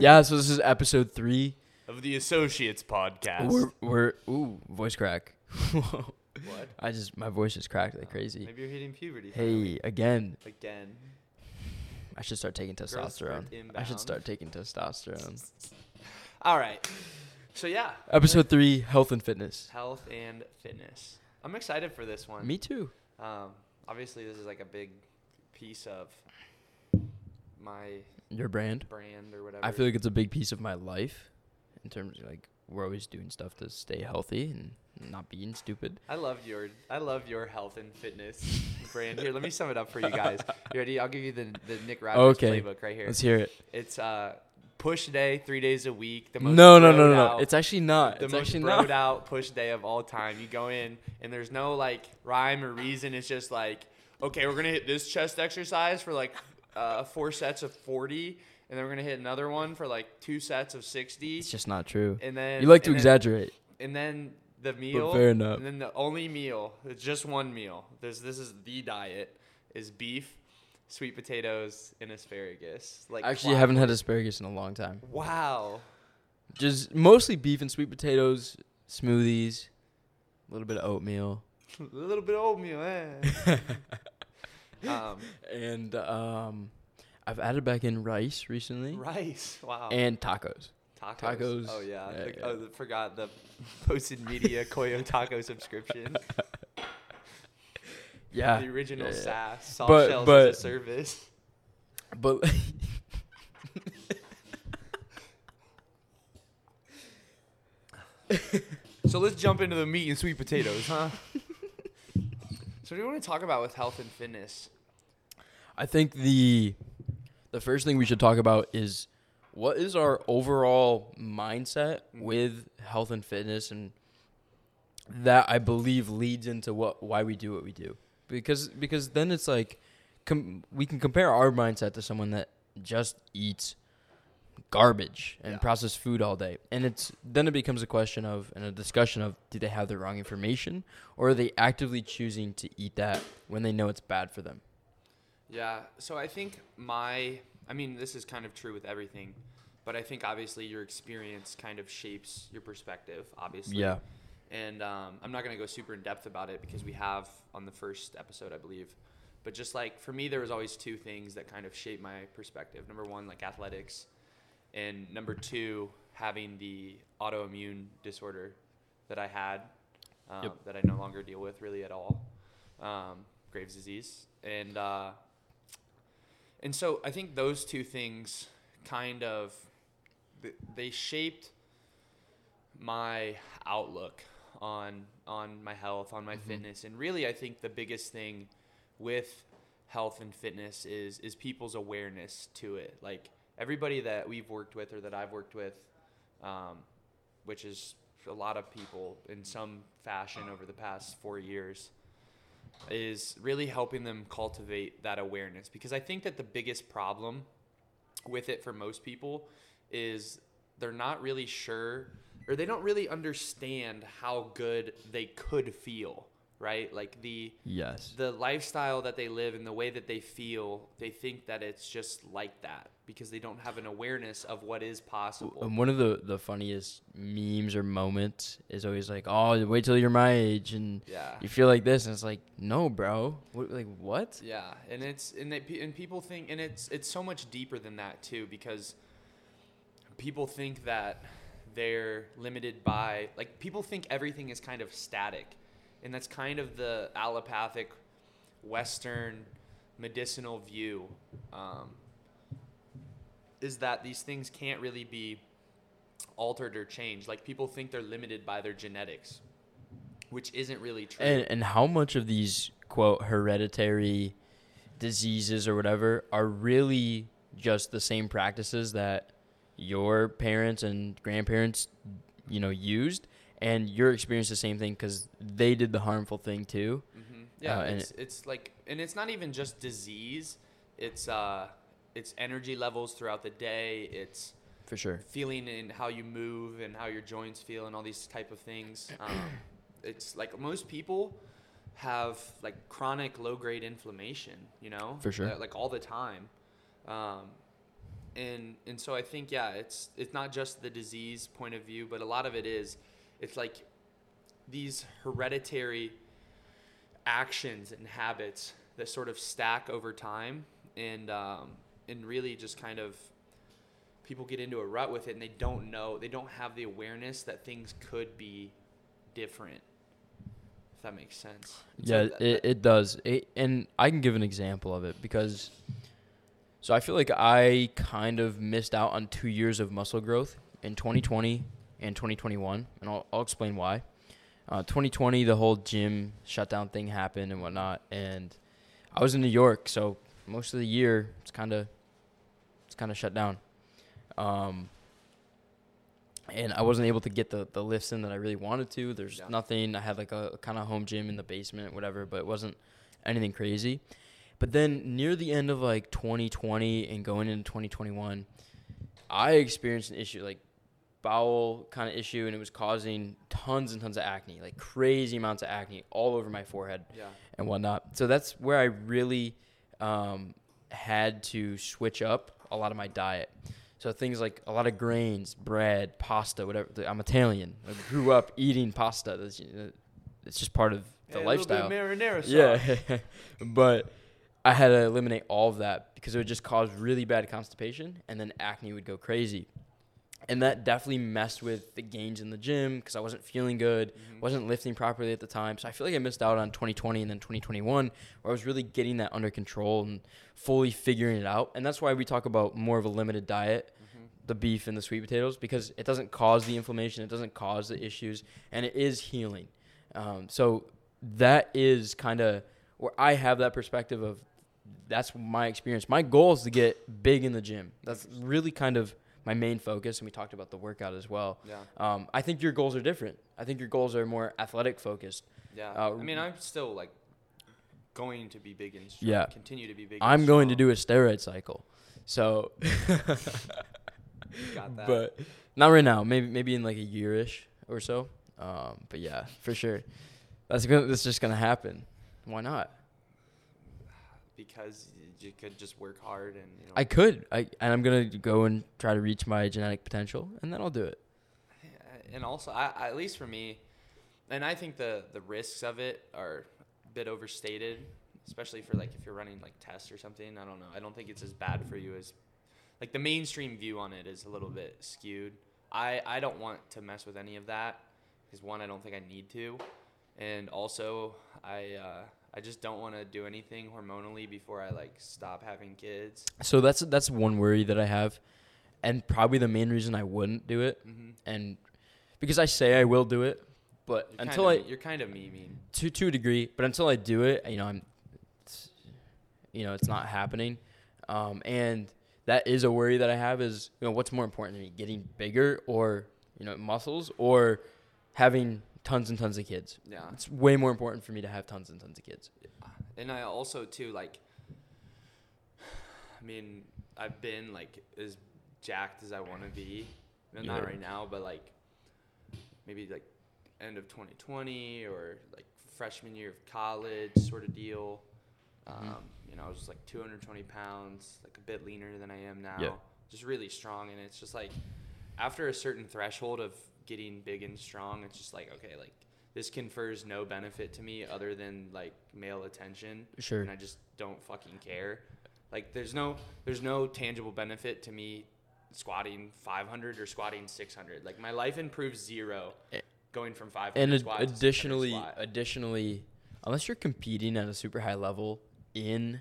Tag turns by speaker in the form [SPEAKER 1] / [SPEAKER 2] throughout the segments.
[SPEAKER 1] yeah, so this is episode three.
[SPEAKER 2] of the Associates podcast.
[SPEAKER 1] We're, we're ooh voice crack.
[SPEAKER 2] what?
[SPEAKER 1] I just my voice just cracked like crazy.
[SPEAKER 2] Maybe you're hitting puberty.
[SPEAKER 1] Hey, again,
[SPEAKER 2] Again.
[SPEAKER 1] I should start taking testosterone. I should start taking testosterone.
[SPEAKER 2] All right. So yeah,
[SPEAKER 1] Episode three, health and fitness.
[SPEAKER 2] health and fitness. I'm excited for this one.
[SPEAKER 1] Me too.
[SPEAKER 2] Um, obviously, this is like a big piece of my
[SPEAKER 1] Your brand.
[SPEAKER 2] brand or whatever.
[SPEAKER 1] I feel like it's a big piece of my life, in terms of like we're always doing stuff to stay healthy and not being stupid.
[SPEAKER 2] I love your I love your health and fitness brand. Here, let me sum it up for you guys. You ready? I'll give you the the Nick Rogers
[SPEAKER 1] Okay.
[SPEAKER 2] playbook right here.
[SPEAKER 1] Let's hear it.
[SPEAKER 2] It's uh push day, three days a week. The most
[SPEAKER 1] No, no, no, no, no. It's actually not.
[SPEAKER 2] the
[SPEAKER 1] It's
[SPEAKER 2] most
[SPEAKER 1] actually
[SPEAKER 2] broed
[SPEAKER 1] not.
[SPEAKER 2] out push day of all time. You go in and there's no like rhyme or reason. It's just like, okay, we're gonna hit this chest exercise for like uh, four sets of forty, and then we're gonna hit another one for like two sets of sixty,
[SPEAKER 1] It's just not true.
[SPEAKER 2] and then
[SPEAKER 1] You like to
[SPEAKER 2] and then-
[SPEAKER 1] exaggerate.
[SPEAKER 2] and then the meal,
[SPEAKER 1] fair enough.
[SPEAKER 2] and then the only meal, it's just one meal. There's this is the diet is beef, sweet potatoes, and asparagus. Like
[SPEAKER 1] Actually, haven't had asparagus in a long time.
[SPEAKER 2] Wow.
[SPEAKER 1] Just mostly beef and sweet potatoes, smoothies, a little bit of oatmeal,
[SPEAKER 2] A little bit of oatmeal, eh? um,
[SPEAKER 1] and um, I've added back in rice recently
[SPEAKER 2] rice. Wow.
[SPEAKER 1] and tacos.
[SPEAKER 2] tacos.
[SPEAKER 1] tacos.
[SPEAKER 2] Oh yeah. I
[SPEAKER 1] Yeah,
[SPEAKER 2] think-
[SPEAKER 1] yeah.
[SPEAKER 2] Oh, I forgot the posted media Koyo taco subscription.
[SPEAKER 1] Yeah,
[SPEAKER 2] the original
[SPEAKER 1] yeah.
[SPEAKER 2] SAS. Soft
[SPEAKER 1] But-
[SPEAKER 2] shells
[SPEAKER 1] but-
[SPEAKER 2] as a service.
[SPEAKER 1] but
[SPEAKER 2] So let's jump into the meat and sweet potatoes, huh? So what do you want to talk about with health and fitness?
[SPEAKER 1] I think the the first thing we should talk about is what is our overall mindset
[SPEAKER 2] Mhm.
[SPEAKER 1] with health and fitness and that I believe leads into what why we do what we do. Because because then it's like com- we can compare our mindset to someone that just eats garbage and
[SPEAKER 2] Yeah.
[SPEAKER 1] processed food all day. And it's then it becomes a question of and a discussion of do they have the wrong information or are they actively choosing to eat that when they know it's bad for them?
[SPEAKER 2] Yeah. So I think my, I mean, this is kind of true with everything, but I think obviously your experience kind of shapes your perspective, obviously.
[SPEAKER 1] Yeah.
[SPEAKER 2] And um, I'm not going to go super in depth about it because we have on the first episode, I believe. But just like for me, there was always two things that kind of shaped my perspective. Number one, like athletics, and number two, having the autoimmune disorder that I had, um,
[SPEAKER 1] Yep.
[SPEAKER 2] that I no longer deal with really at all, um, Graves' disease, and uh, and so I think those two things kind of they shaped my outlook on on my health, on my
[SPEAKER 1] Mhm.
[SPEAKER 2] fitness, and really I think the biggest thing with health and fitness is is people's awareness to it. Like everybody that we've worked with or that I've worked with, um, which is a lot of people in some fashion over the past four years, is really helping them cultivate that awareness. Because I think that the biggest problem with it for most people is they're not really sure or they don't really understand how good they could feel, right? Like the
[SPEAKER 1] Yes.
[SPEAKER 2] the lifestyle that they live and the way that they feel, they think that it's just like that because they don't have an awareness of what is possible.
[SPEAKER 1] And one of the, the funniest memes or moments is always like, "Oh, wait till you're my age and
[SPEAKER 2] yeah.
[SPEAKER 1] you feel like this," and it's like, "No, bro. What, like what?"
[SPEAKER 2] Yeah, and it's and they, and people think and it's it's so much deeper than that too because people think that they're limited by like people think everything is kind of static, and that's kind of the allopathic, Western, medicinal view. Um, is that these things can't really be altered or changed? Like people think they're limited by their genetics, which isn't really true.
[SPEAKER 1] And and how much of these quote hereditary diseases or whatever are really just the same practices that your parents and grandparents, you know, used, and you're experiencing the same thing because they did the harmful thing too.
[SPEAKER 2] hmm Yeah,
[SPEAKER 1] Uh, and
[SPEAKER 2] it's, it's like, and it's not even just disease. It's uh, it's energy levels throughout the day. It's
[SPEAKER 1] For sure.
[SPEAKER 2] feeling and how you move and how your joints feel and all these type of things. Um, it's like most people have like chronic low grade inflammation. You know,
[SPEAKER 1] For sure.
[SPEAKER 2] like, like all the time. Um, and and so I think yeah, it's it's not just the disease point of view, but a lot of it is, it's like these hereditary actions and habits that sort of stack over time, and um, and really just kind of people get into a rut with it, and they don't know, they don't have the awareness that things could be different. If that makes sense. So
[SPEAKER 1] Yeah,
[SPEAKER 2] that-
[SPEAKER 1] it, it does. It, and I can give an example of it because so I feel like I kind of missed out on 2 years of muscle growth in 2020 and 2021, and I'll, I'll explain why. Uh, 2020, the whole gym shutdown thing happened and whatnot, and I was in New York, so most of the year it's kind of it's kind of shut down. Um, and I wasn't able to get the, the lifts in that I really wanted to. There's
[SPEAKER 2] Yeah.
[SPEAKER 1] nothing. I had like a, kind of home gym in the basement, whatever, but it wasn't anything crazy. But then near the end of like 2020 and going into 2021, I experienced an issue like bowel kind of issue, and it was causing tons and tons of acne, like crazy amounts of acne all over my forehead
[SPEAKER 2] yeah.
[SPEAKER 1] and whatnot. So that's where I really um, had to switch up a lot of my diet. So things like a lot of grains, bread, pasta, whatever. I'm Italian. I grew up eating pasta. That's, it's just part of the
[SPEAKER 2] Hey,
[SPEAKER 1] lifestyle.
[SPEAKER 2] A little bit of marinara sauce.
[SPEAKER 1] Yeah, but I had to eliminate all of that because it would just cause really bad constipation, and then acne would go crazy. And that definitely messed with the gains in the gym because I wasn't feeling good,
[SPEAKER 2] Mhm.
[SPEAKER 1] wasn't lifting properly at the time. So I feel like I missed out on 2020 and then 2021, where I was really getting that under control and fully figuring it out. And that's why we talk about more of a limited diet
[SPEAKER 2] Mhm.
[SPEAKER 1] the beef and the sweet potatoes because it doesn't cause the inflammation, it doesn't cause the issues, and it is healing. Um, so that is kind of where I have that perspective of that's my experience. My goal is to get big in the gym. That's really kind of my main focus, and we talked about the workout as well.
[SPEAKER 2] Yeah.
[SPEAKER 1] Um, I think your goals are different. I think your goals are more athletic focused.
[SPEAKER 2] Yeah.
[SPEAKER 1] Uh,
[SPEAKER 2] I mean, I'm still like going to be big and strong.
[SPEAKER 1] Yeah.
[SPEAKER 2] Continue to be big.
[SPEAKER 1] I'm going to do a steroid cycle, so.
[SPEAKER 2] Got that.
[SPEAKER 1] but not right now. Maybe maybe in like a yearish or so. Um, but yeah, for sure, that's gonna that's just gonna happen. Why not?
[SPEAKER 2] because you could just work hard and you know.
[SPEAKER 1] I could. I and I'm gonna go and try to reach my genetic potential, and then I'll do it.
[SPEAKER 2] and also, I, at least for me, and I think the the risks of it are a bit overstated, especially for like if you're running like tests or something. I don't know. I don't think it's as bad for you as like the mainstream view on it is a little bit skewed. I I don't want to mess with any of that because one, I don't think I need to, and also I. Uh, I just don't want to do anything hormonally before I like stop having kids.
[SPEAKER 1] So that's that's one worry that I have, and probably the main reason I wouldn't do it,
[SPEAKER 2] Mm-hmm.
[SPEAKER 1] and because I say I will do it, but
[SPEAKER 2] You're
[SPEAKER 1] until
[SPEAKER 2] kind
[SPEAKER 1] I
[SPEAKER 2] you're kind of memeing.
[SPEAKER 1] to to a degree, but until I do it, you know, I'm, you know, it's not happening, um, and that is a worry that I have. Is you know, what's more important to me, getting bigger or you know, muscles, or having tons and tons of kids?
[SPEAKER 2] Yeah.
[SPEAKER 1] It's way more important for me to have tons and tons of kids.
[SPEAKER 2] And I also too like I mean, I've been like as jacked as I want to be. No, Not right now, but like maybe like end of 2020 or like freshman year of college sort of deal.
[SPEAKER 1] Mhm.
[SPEAKER 2] Um, you know, I was like 220 pounds, like a bit leaner than I am now.
[SPEAKER 1] Yeah.
[SPEAKER 2] Just really strong, and it's just like after a certain threshold of getting big and strong, it's just like okay, like this confers no benefit to me other than like male attention,
[SPEAKER 1] Sure.
[SPEAKER 2] and I just don't fucking care. Like there's no there's no tangible benefit to me squatting 500 or squatting 600. Like my life improves zero
[SPEAKER 1] Eh.
[SPEAKER 2] going from 500
[SPEAKER 1] And ad-
[SPEAKER 2] squats to 600
[SPEAKER 1] additionally,
[SPEAKER 2] squat.
[SPEAKER 1] additionally, unless you're competing at a super high level in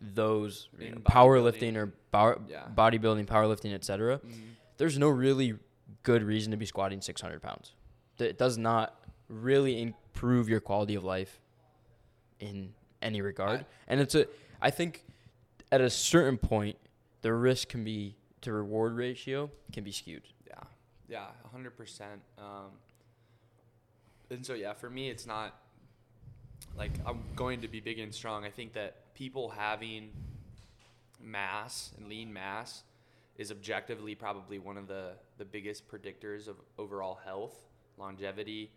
[SPEAKER 1] those
[SPEAKER 2] In
[SPEAKER 1] powerlifting or power,
[SPEAKER 2] Yeah.
[SPEAKER 1] bodybuilding, powerlifting, etc.,
[SPEAKER 2] Mhm.
[SPEAKER 1] there's no really good reason to be squatting 600 pounds. It does not really improve your quality of life in any regard. And it's a, I think, at a certain point, the risk can be to reward ratio can be skewed.
[SPEAKER 2] Yeah, yeah, hundred percent. Um, and so yeah, for me, it's not like I'm going to be big and strong. I think that people having mass and lean mass is objectively probably one of the the biggest predictors of overall health, longevity.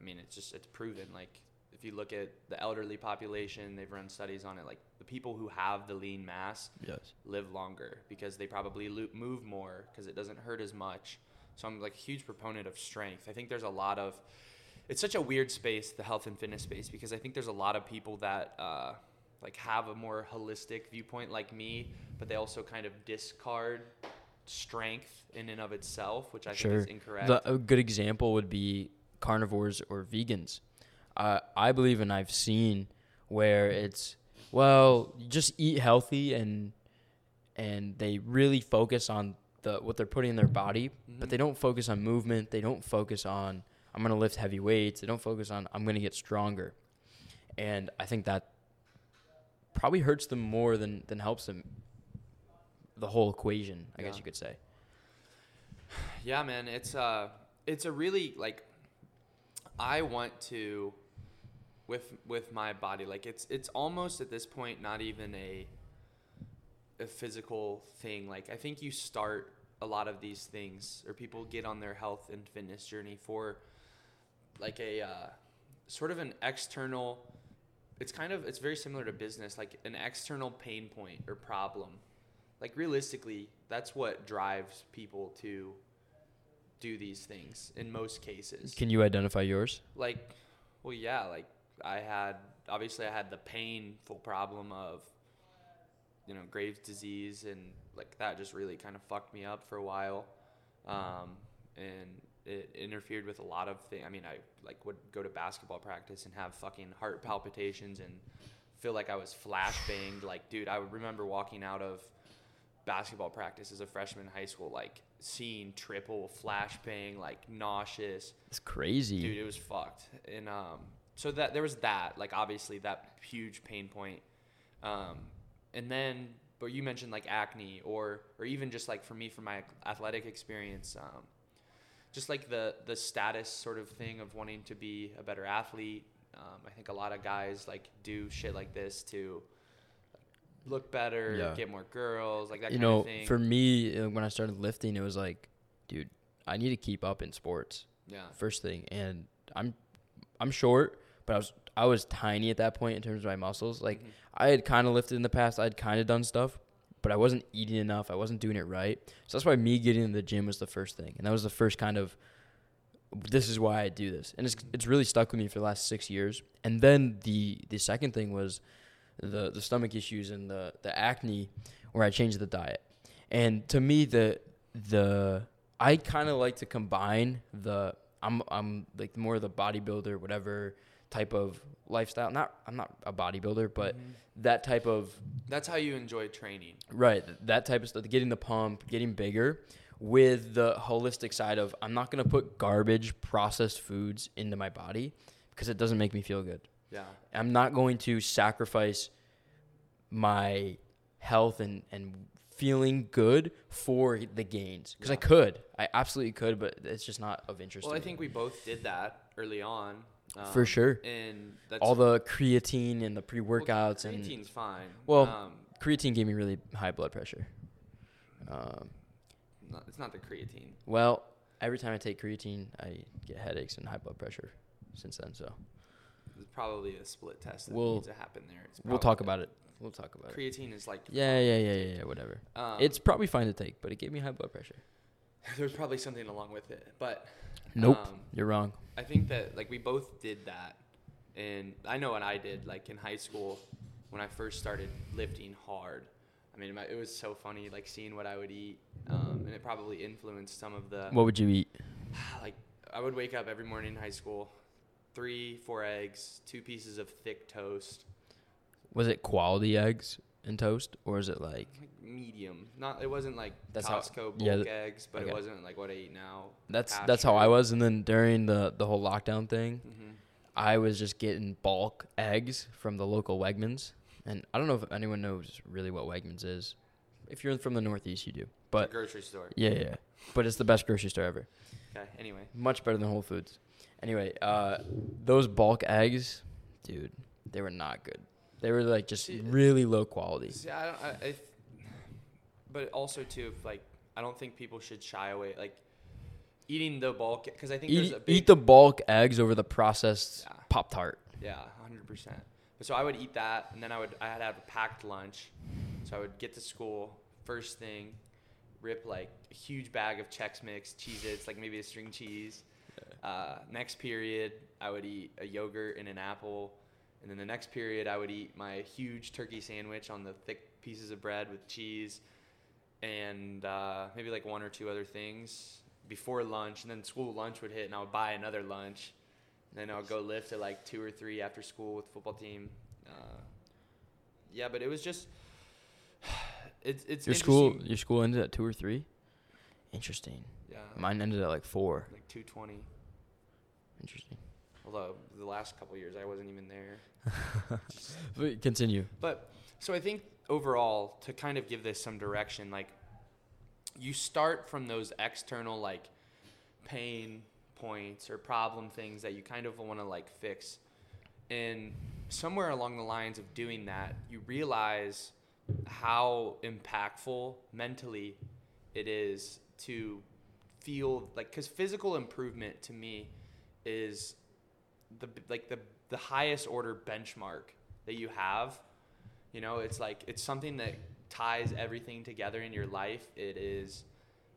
[SPEAKER 2] I mean, it's just it's proven. Like if you look at the elderly population, they've run studies on it. Like the people who have the lean mass
[SPEAKER 1] Yes.
[SPEAKER 2] live longer because they probably lo- move more because it doesn't hurt as much. So I'm like a huge proponent of strength. I think there's a lot of it's such a weird space, the health and fitness space, because I think there's a lot of people that uh, like have a more holistic viewpoint like me, but they also kind of discard strength in and of itself, which I
[SPEAKER 1] Sure.
[SPEAKER 2] think is incorrect.
[SPEAKER 1] The, a good example would be carnivores or vegans. Uh, I believe and I've seen where it's well, just eat healthy and and they really focus on the what they're putting in their body, but
[SPEAKER 2] Mhm.
[SPEAKER 1] they don't focus on movement. They don't focus on I'm gonna lift heavy weights. They don't focus on I'm gonna get stronger, and I think that probably hurts them more than than helps them. The whole equation, I guess you could say.
[SPEAKER 2] Yeah, man, it's uh it's a really like I want to with with my body like it's it's almost at this point not even a a physical thing. Like I think you start a lot of these things or people get on their health and fitness journey for like a uh, sort of an external it's kind of it's very similar to business like an external pain point or problem like realistically that's what drives people to do these things in most cases.
[SPEAKER 1] Can you identify yours?
[SPEAKER 2] like well yeah like i had obviously i had the painful problem of you know graves disease and like that just really kind of fucked me up for a while. Um, and it interfered with a lot of things i mean i like would go to basketball practice and have fucking heart palpitations and feel like i was flash banged like dude i would remember walking out of basketball practice as a freshman in high school like seeing triple flash bang like nauseous.
[SPEAKER 1] It's crazy.
[SPEAKER 2] dude it was fucked. And um so that there was that like obviously that huge pain point. Um and then but you mentioned like acne or or even just like for me from my athletic experience um just like the the status sort of thing of wanting to be a better athlete. Um, i think a lot of guys like do shit like this to look better
[SPEAKER 1] Yeah.
[SPEAKER 2] get more girls like that
[SPEAKER 1] you
[SPEAKER 2] kind
[SPEAKER 1] know,
[SPEAKER 2] of thing
[SPEAKER 1] for me, uh, when I started lifting, it was like, dude, I need to keep up in sports.
[SPEAKER 2] yeah
[SPEAKER 1] First thing, and I'm, I'm short, but I was I was tiny at that point in terms of my muscles. Like
[SPEAKER 2] Mhm.
[SPEAKER 1] I had kind of lifted in the past. I'd kind of done stuff, but I wasn't eating enough. I wasn't doing it right. So that's why me getting in the gym was the first thing, and that was the first kind of. This is why I do this, and it's it's really stuck with me for the last six years. And then the the second thing was the the stomach issues and the the acne, where I changed the diet. And to me, the the I kind of like to combine the I'm I'm like more of the bodybuilder, whatever type of lifestyle. Not I'm not a bodybuilder, but
[SPEAKER 2] Mhm.
[SPEAKER 1] that type of
[SPEAKER 2] that's how you enjoy training
[SPEAKER 1] right that type of stuff, getting the pump, getting bigger, with the holistic side of I'm not gonna put garbage processed foods into my body because it doesn't make me feel good.
[SPEAKER 2] Yeah
[SPEAKER 1] I'm not going to sacrifice my health and, and feeling good for the gains because I could. I absolutely could, but it's just not of interest.
[SPEAKER 2] Well, I think we both did that early on. Um,
[SPEAKER 1] For sure.
[SPEAKER 2] And that's
[SPEAKER 1] all the creatine and the pre
[SPEAKER 2] well,
[SPEAKER 1] workouts and
[SPEAKER 2] creatine's fine.
[SPEAKER 1] Well,
[SPEAKER 2] um,
[SPEAKER 1] creatine gave me really high blood pressure. Um,
[SPEAKER 2] no, it's not the creatine.
[SPEAKER 1] well, every time I take creatine, I get headaches and high blood pressure. Since then, so
[SPEAKER 2] It's probably a split test that
[SPEAKER 1] We'll-
[SPEAKER 2] needs to happen there.
[SPEAKER 1] We'll talk about it. We'll talk about it.
[SPEAKER 2] Creatine is like
[SPEAKER 1] Yeah, yeah, yeah, yeah, yeah. Whatever.
[SPEAKER 2] Um,
[SPEAKER 1] it's probably fine to take, but it gave me high blood pressure.
[SPEAKER 2] there's probably something along with it, but
[SPEAKER 1] Nope,
[SPEAKER 2] um,
[SPEAKER 1] you're wrong.
[SPEAKER 2] I think that like we both did that, and I know what I did like in high school when I first started lifting hard. I mean, it was so funny like seeing what I would eat, um, and it probably influenced some of the
[SPEAKER 1] What would you eat?
[SPEAKER 2] like I would wake up every morning in high school, three, four eggs, two pieces of thick toast,
[SPEAKER 1] Was it quality eggs and toast, or is it like
[SPEAKER 2] like medium. Not it wasn't like
[SPEAKER 1] That's how-
[SPEAKER 2] Costco bulk
[SPEAKER 1] yeah, th-
[SPEAKER 2] eggs, but
[SPEAKER 1] okay.
[SPEAKER 2] it wasn't like what I eat now.
[SPEAKER 1] that's that's how I was? And then during the the whole lockdown thing,
[SPEAKER 2] hmm
[SPEAKER 1] I was just getting bulk eggs from the local Wegmans, and I don't know if anyone knows really what Wegmans is. If you're from the Northeast, you do. But
[SPEAKER 2] grocery store.
[SPEAKER 1] yeah, yeah. but it's the best grocery store ever.
[SPEAKER 2] Okay. Anyway,
[SPEAKER 1] Much better than Whole Foods. Anyway, uh, those bulk eggs, dude, they were not good. They were like just
[SPEAKER 2] See,
[SPEAKER 1] really low quality.
[SPEAKER 2] see, I don't. I, I, but also too, if, like I don't think people should shy away like eating the bulk because I think there's
[SPEAKER 1] Eat,
[SPEAKER 2] a big
[SPEAKER 1] eat the bulk eggs over the processed
[SPEAKER 2] Yeah.
[SPEAKER 1] Pop Tart.
[SPEAKER 2] yeah, hundred percent. so I would eat that, and then I would I had to have a packed lunch. So I would get to school first thing, rip like a huge bag of Chex Mix, Cheez-Its, like maybe a string cheese. Uh, next period, I would eat a yogurt and an apple. And then the next period, I would eat my huge turkey sandwich on the thick pieces of bread with cheese and uh, maybe like one or two other things before lunch. And then school lunch would hit, and I would buy another lunch. And then I would go lift at like two or three after school with the football team. Uh, yeah, but it was just. It's, it's
[SPEAKER 1] Your school, your school ended at two or three. Interesting.
[SPEAKER 2] Yeah.
[SPEAKER 1] Mine ended at like four.
[SPEAKER 2] Like 220.
[SPEAKER 1] Interesting.
[SPEAKER 2] Although the last couple years I wasn't even there.
[SPEAKER 1] But continue.
[SPEAKER 2] But so I think overall, to kind of give this some direction, like you start from those external like pain points or problem things that you kind of want to like fix. And somewhere along the lines of doing that, you realize how impactful mentally it is to feel like cuz physical improvement to me is the like the the highest order benchmark that you have you know, it's like it's something that ties everything together in your life. It is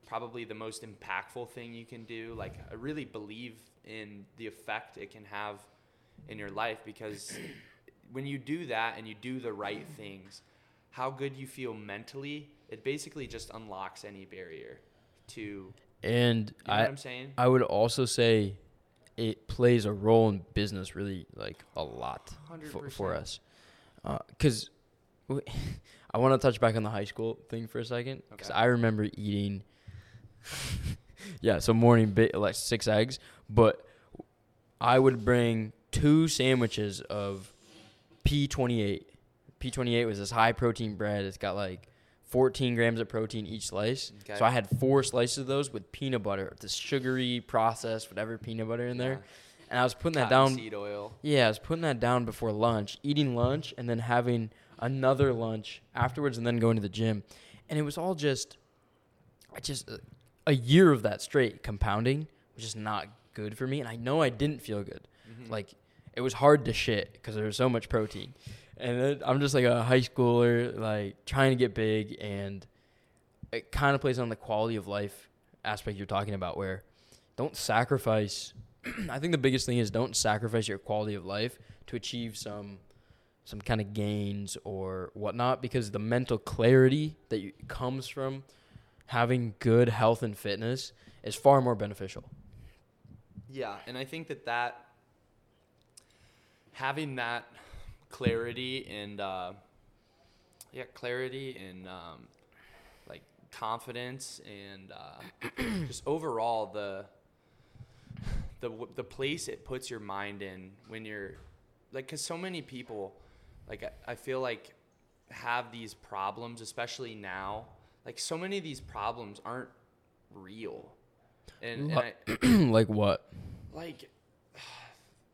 [SPEAKER 2] probably the most impactful thing you can do. Like I really believe in the effect it can have in your life because when you do that and you do the right things, how good you feel mentally, it basically just unlocks any barrier to you
[SPEAKER 1] And
[SPEAKER 2] know
[SPEAKER 1] I,
[SPEAKER 2] what I'm saying?
[SPEAKER 1] I would also say it plays a role in business really like a lot for, for us. Uh, because I want to touch back on the high school thing for a second. Because
[SPEAKER 2] Okay.
[SPEAKER 1] I remember eating, yeah, so morning bit like six eggs, but I would bring two sandwiches of P28. P28 was this high protein bread. It's got like 14 grams of protein each slice.
[SPEAKER 2] Okay.
[SPEAKER 1] So I had four slices of those with peanut butter, this sugary processed whatever peanut butter in there.
[SPEAKER 2] Yeah.
[SPEAKER 1] And I was putting that
[SPEAKER 2] Cotton
[SPEAKER 1] down.
[SPEAKER 2] seed oil.
[SPEAKER 1] Yeah, I was putting that down before lunch, eating lunch, and then having another lunch afterwards, and then going to the gym. And it was all just, I just uh, a year of that straight compounding was just not good for me, and I know I didn't feel good.
[SPEAKER 2] Mhm.
[SPEAKER 1] Like it was hard to shit because there was so much protein, and then I'm just like a high schooler, like trying to get big, and it kind of plays on the quality of life aspect you're talking about, where don't sacrifice. I think the biggest thing is don't sacrifice your quality of life to achieve some some kind of gains or whatnot because the mental clarity that you, comes from having good health and fitness is far more beneficial.
[SPEAKER 2] Yeah, and I think that that having that clarity and uh, yeah, clarity and um, like confidence and uh, just overall the the the place it puts your mind in when you're like because so many people like I, I feel like have these problems especially now like so many of these problems aren't real and, and I,
[SPEAKER 1] like what?
[SPEAKER 2] like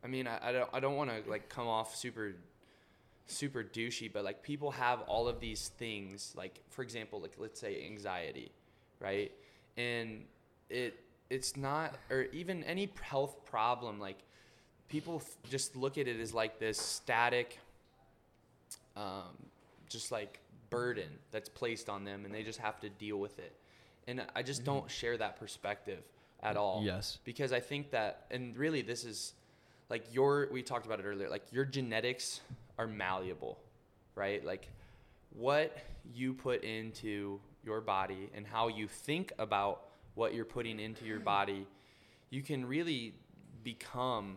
[SPEAKER 2] i mean i, I don't, I don't want to like come off super super douchey but like people have all of these things like for example like let's say anxiety right and it it's not or even any health problem like people f- just look at it as like this static um, just like burden that's placed on them and they just have to deal with it and i just don't share that perspective at all
[SPEAKER 1] Yes.
[SPEAKER 2] because I think that, and really, this is like your. We talked about it earlier. Like your genetics are malleable, right? Like what you put into your body and how you think about what you're putting into your body, you can really become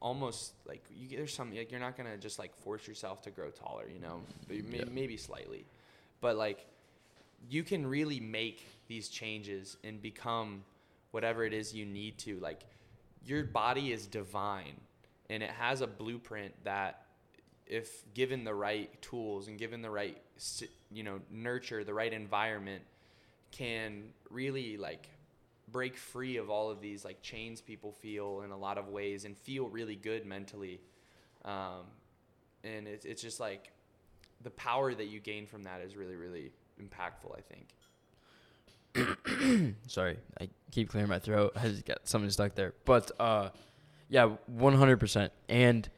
[SPEAKER 2] almost like you, there's some like you're not gonna just like force yourself to grow taller, you know, but you may,
[SPEAKER 1] Yeah.
[SPEAKER 2] maybe slightly, but like you can really make these changes and become whatever it is you need to. Like your body is divine and it has a blueprint that if given the right tools and given the right you know nurture the right environment can really like break free of all of these like chains people feel in a lot of ways and feel really good mentally um, and it's, it's just like the power that you gain from that is really really impactful i think
[SPEAKER 1] Sorry, I keep clearing my throat. I just got something stuck there. But uh, yeah, one hundred percent. And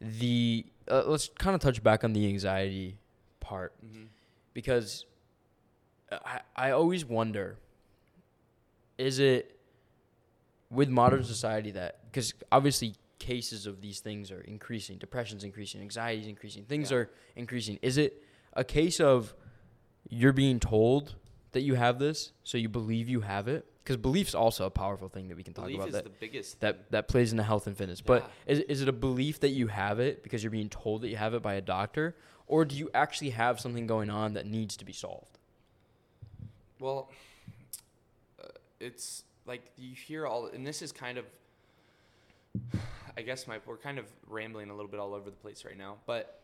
[SPEAKER 1] the uh, let's kind of touch back on the anxiety part.
[SPEAKER 2] Hmm
[SPEAKER 1] because I I always wonder is it with modern society that because obviously cases of these things are increasing depression's increasing anxiety's increasing things
[SPEAKER 2] Yeah.
[SPEAKER 1] are increasing. Is it a case of you're being told that you have this so you believe you have it because belief's also a powerful thing that we can talk
[SPEAKER 2] Belief
[SPEAKER 1] about
[SPEAKER 2] is
[SPEAKER 1] that
[SPEAKER 2] the biggest. thing.
[SPEAKER 1] that that plays into health and fitness. But is is it a belief that you have it because you're being told that you have it by a doctor, or do you actually have something going on that needs to be solved?
[SPEAKER 2] Well, uh, it's like you hear all, and this is kind of, I guess my we're kind of rambling a little bit all over the place right now, but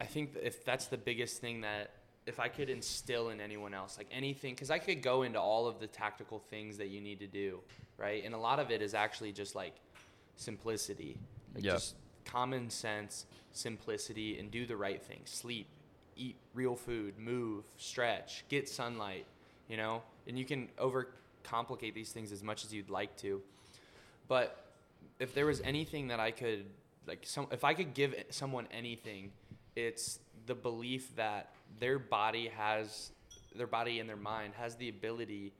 [SPEAKER 2] I think if that's the biggest thing that if I could instill in anyone else, like anything, because I could go into all of the tactical things that you need to do, right? And a lot of it is actually just like simplicity, like
[SPEAKER 1] Yeah.
[SPEAKER 2] just common sense, simplicity, and do the right thing. Sleep, eat real food, move, stretch, get sunlight, you know? And you can overcomplicate these things as much as you'd like to. But if there was anything that I could like some if I could give someone anything, it's the belief that their body has their body and their mind has the ability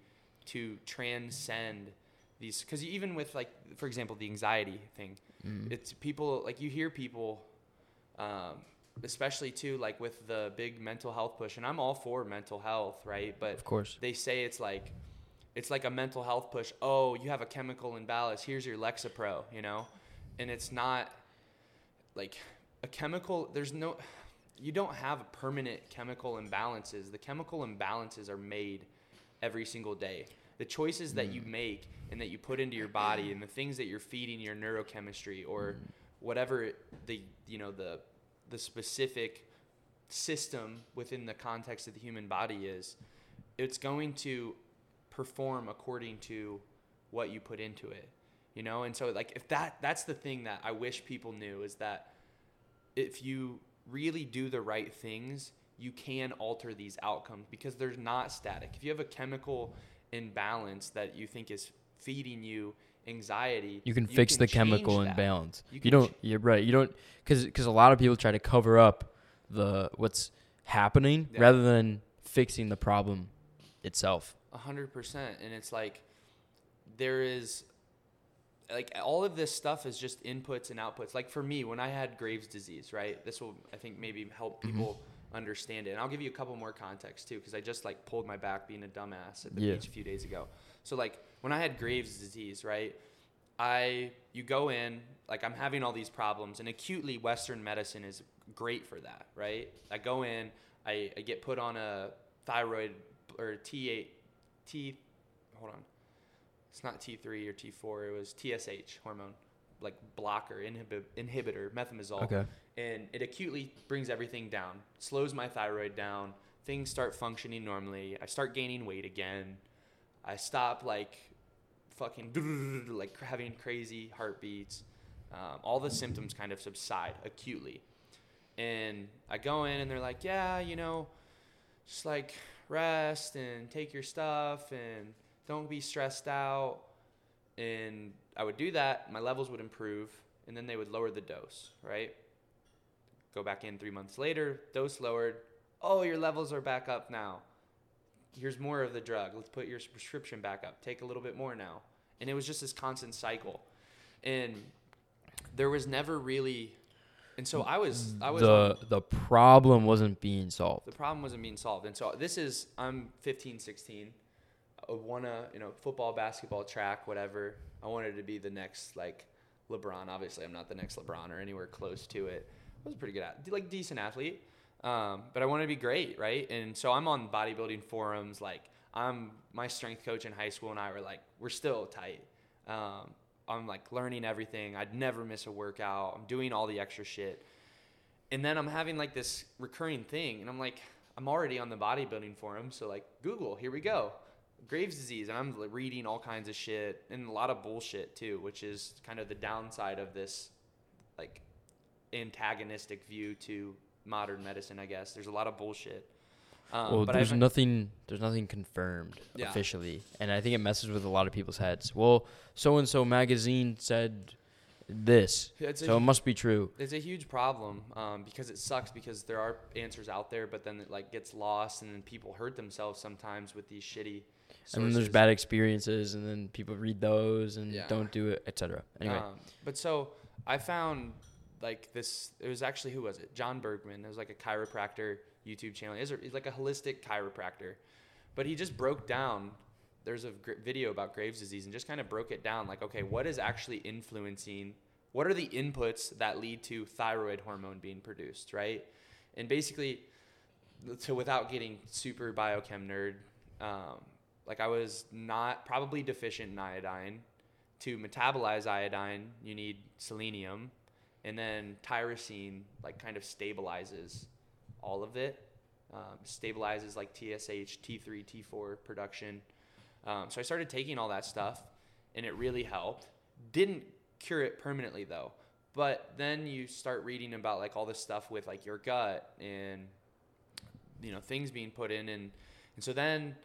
[SPEAKER 2] to transcend these cuz even with like for example the anxiety thing,
[SPEAKER 1] Mm-hmm.
[SPEAKER 2] it's people like you hear people um, especially too like with the big mental health push and i'm all for mental health right but
[SPEAKER 1] Of course.
[SPEAKER 2] they say it's like it's like a mental health push oh you have a chemical imbalance here's your lexapro you know and it's not like a chemical there's no you don't have permanent chemical imbalances. The chemical imbalances are made every single day. The choices that you mm. make and that you put into your body and the things that you're feeding your neurochemistry or whatever the you know the the specific system within the context of the human body is it's going to perform according to what you put into it you know? And so like if that that's the thing that i wish people knew is that if you really do the right things you can alter these outcomes because they're not static if you have a chemical imbalance that you think is feeding you anxiety
[SPEAKER 1] You can fix the chemical
[SPEAKER 2] that.
[SPEAKER 1] imbalance.
[SPEAKER 2] You
[SPEAKER 1] You, don't.
[SPEAKER 2] ch-
[SPEAKER 1] you're right. You don't because a lot of people try to cover up the what's happening
[SPEAKER 2] Yeah.
[SPEAKER 1] rather than fixing the problem itself.
[SPEAKER 2] A hundred percent, and it's like there is like all of this stuff is just inputs and outputs. Like for me, when I had Graves' disease, right? This will I think maybe help
[SPEAKER 1] Mm-hmm.
[SPEAKER 2] people understand it. And I'll give you a couple more context too, because I just like pulled my back being a dumbass at the
[SPEAKER 1] Yeah.
[SPEAKER 2] beach a few days ago. So like when I had Graves' disease, right? I you go in like I'm having all these problems, and acutely Western medicine is great for that, right? I go in, I, I get put on a thyroid or T8 T hold on. It's not T3 or T4, it was TSH hormone like blocker inhibit, inhibitor methimazole
[SPEAKER 1] Okay.
[SPEAKER 2] and it acutely brings everything down slows my thyroid down things start functioning normally i start gaining weight again i stop like fucking like having crazy heartbeats um, all the symptoms kind of subside acutely and i go in and they're like yeah you know just like rest and take your stuff and don't be stressed out. And i would do that. My levels would improve and then they would lower the dose right? Go back in three months later dose lowered. Oh your levels are back up now. Here's more of the drug. Let's put your prescription back up. Take a little bit more now. And it was just this constant cycle. And there was never really and so i was i was on-
[SPEAKER 1] the the problem wasn't being solved.
[SPEAKER 2] the problem wasn't being solved. And so this is I'm 15, 16. I wanna, you know, football, basketball, track, whatever. I wanted to be the next like LeBron. Obviously, I'm not the next LeBron or anywhere close to it. I was a pretty good at like decent athlete. Um, but I wanted to be great, right? And so I'm on bodybuilding forums. Like I'm my strength coach in high school, and I were like, we're still tight. Um, I'm like learning everything. I'd never miss a workout. I'm doing all the extra shit and then I'm having like this recurring thing, and I'm like, I'm already on the bodybuilding forum, so like Google, here we go, Graves' disease, and I'm reading all kinds of shit and a lot of bullshit too, which is kind of the downside of this like antagonistic view to modern medicine, I guess. There's a lot of bullshit. Um,
[SPEAKER 1] well,
[SPEAKER 2] but
[SPEAKER 1] there's nothing. There's nothing confirmed
[SPEAKER 2] Yeah.
[SPEAKER 1] officially, and I think it messes with a lot of people's heads. Well, so and so magazine said this.
[SPEAKER 2] It's a
[SPEAKER 1] So it must be true.
[SPEAKER 2] It's a huge problem um, because it sucks because there are answers out there, but then it like gets lost, and then people hurt themselves sometimes with these shitty. Sources.
[SPEAKER 1] And then there's bad experiences, and then people read those and
[SPEAKER 2] Yeah.
[SPEAKER 1] don't do it, etc. Anyway,
[SPEAKER 2] Um, but so I found like this. It was actually who was it? John Bergman. It was like a chiropractor YouTube channel. He's, he's like a holistic chiropractor, but he just broke down. There's a gr- video about Graves' disease and just kind of broke it down. Like, okay, what is actually influencing? What are the inputs that lead to thyroid hormone being produced, right? And basically, so without getting super biochem nerd, um, like I was not probably deficient in iodine. To metabolize iodine, you need selenium, and then tyrosine like kind of stabilizes all of it. Um, stabilizes like TSH, T3, T4 production. Um, so I started taking all that stuff, and it really helped. Didn't cure it permanently though. But then you start reading about like all this stuff with like your gut and you know things being put in and and so then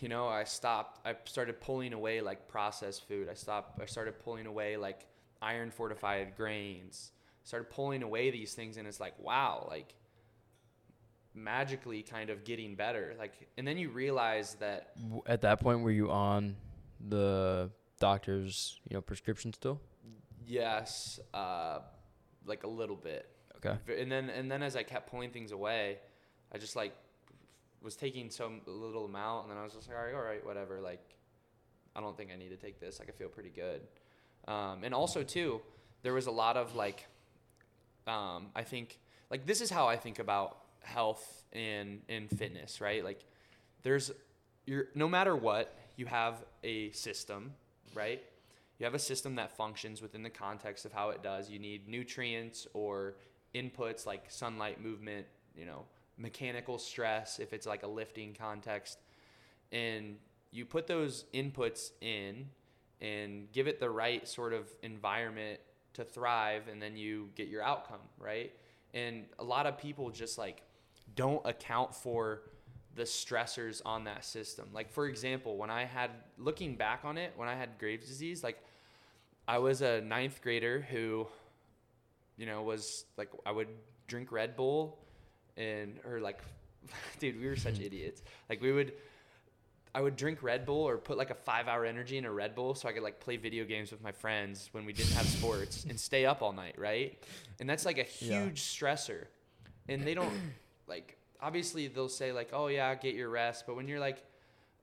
[SPEAKER 2] you know i stopped i started pulling away like processed food i stopped i started pulling away like iron fortified grains started pulling away these things and it's like wow like magically kind of getting better like and then you realize that
[SPEAKER 1] at that point, were you on the doctor's, you know, prescription still?
[SPEAKER 2] yes uh like a little bit
[SPEAKER 1] Okay.
[SPEAKER 2] And then and then as I kept pulling things away, I just like was taking some little amount, and then I was just like, all right, all right, whatever. Like, I don't think I need to take this. Like, I feel pretty good. Um, and also too, there was a lot of like, um, I think like this is how I think about health and and fitness, right? Like, there's you're no matter what, you have a system, right? You have a system that functions within the context of how it does. You need nutrients or inputs like sunlight, movement, you know, mechanical stress if it's like a lifting context. And you put those inputs in and give it the right sort of environment to thrive and then you get your outcome, right? And a lot of people just like don't account for the stressors on that system. Like for example, when I had looking back on it, when I had Graves' disease, like I was a ninth grader who, you know, was like I would drink Red Bull and or like dude, we were such hmm. idiots. Like we would I would drink Red Bull or put like a five hour energy in a Red Bull so I could like play video games with my friends when we didn't have sports and stay up all night, right? And that's like a huge
[SPEAKER 1] Yeah.
[SPEAKER 2] stressor. And they don't like obviously they'll say like, "Oh yeah, get your rest," but when you're like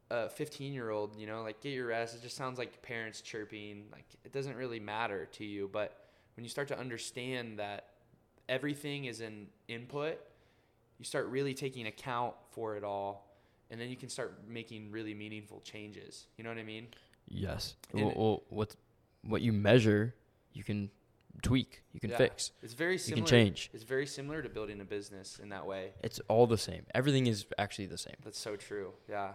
[SPEAKER 2] a 15 year old, you know, like get your rest, it just sounds like parents chirping. Like it doesn't really matter to you, but when you start to understand that everything is an input, you start really taking account for it all, and then you can start making really meaningful changes. You know what I mean?
[SPEAKER 1] Yes. Well, well, what what you measure, you can tweak, you can
[SPEAKER 2] Yeah.
[SPEAKER 1] fix,
[SPEAKER 2] It's very similar.
[SPEAKER 1] you can change.
[SPEAKER 2] It's very similar to building a business in that way.
[SPEAKER 1] It's all the same. Everything is actually the same.
[SPEAKER 2] That's so true. Yeah,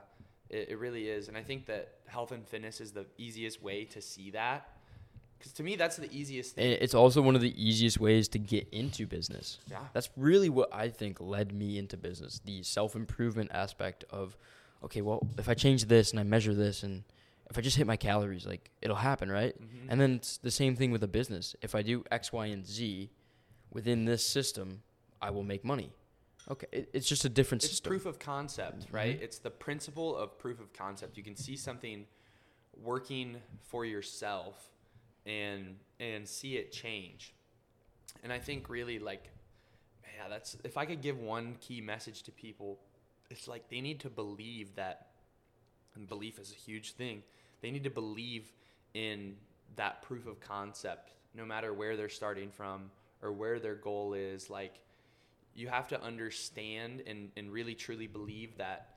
[SPEAKER 2] it, it really is. And I think that health and fitness is the easiest way to see that. Because to me, that's the easiest thing.
[SPEAKER 1] And it's also one of the easiest ways to get into business.
[SPEAKER 2] Yeah.
[SPEAKER 1] That's really what I think led me into business. The self improvement aspect of, okay, well, if I change this and I measure this and if I just hit my calories, like it'll happen, right?
[SPEAKER 2] Mhm.
[SPEAKER 1] And then it's the same thing with a business. If I do X, Y, and Z within this system, I will make money. Okay, it, it's just a different system.
[SPEAKER 2] it's
[SPEAKER 1] system.
[SPEAKER 2] proof of concept, right?
[SPEAKER 1] Mhm.
[SPEAKER 2] It's the principle of proof of concept. You can see something working for yourself and and see it change. And I think really like yeah, that's if I could give one key message to people, it's like they need to believe that and belief is a huge thing. They need to believe in that proof of concept no matter where they're starting from or where their goal is like you have to understand and, and really truly believe that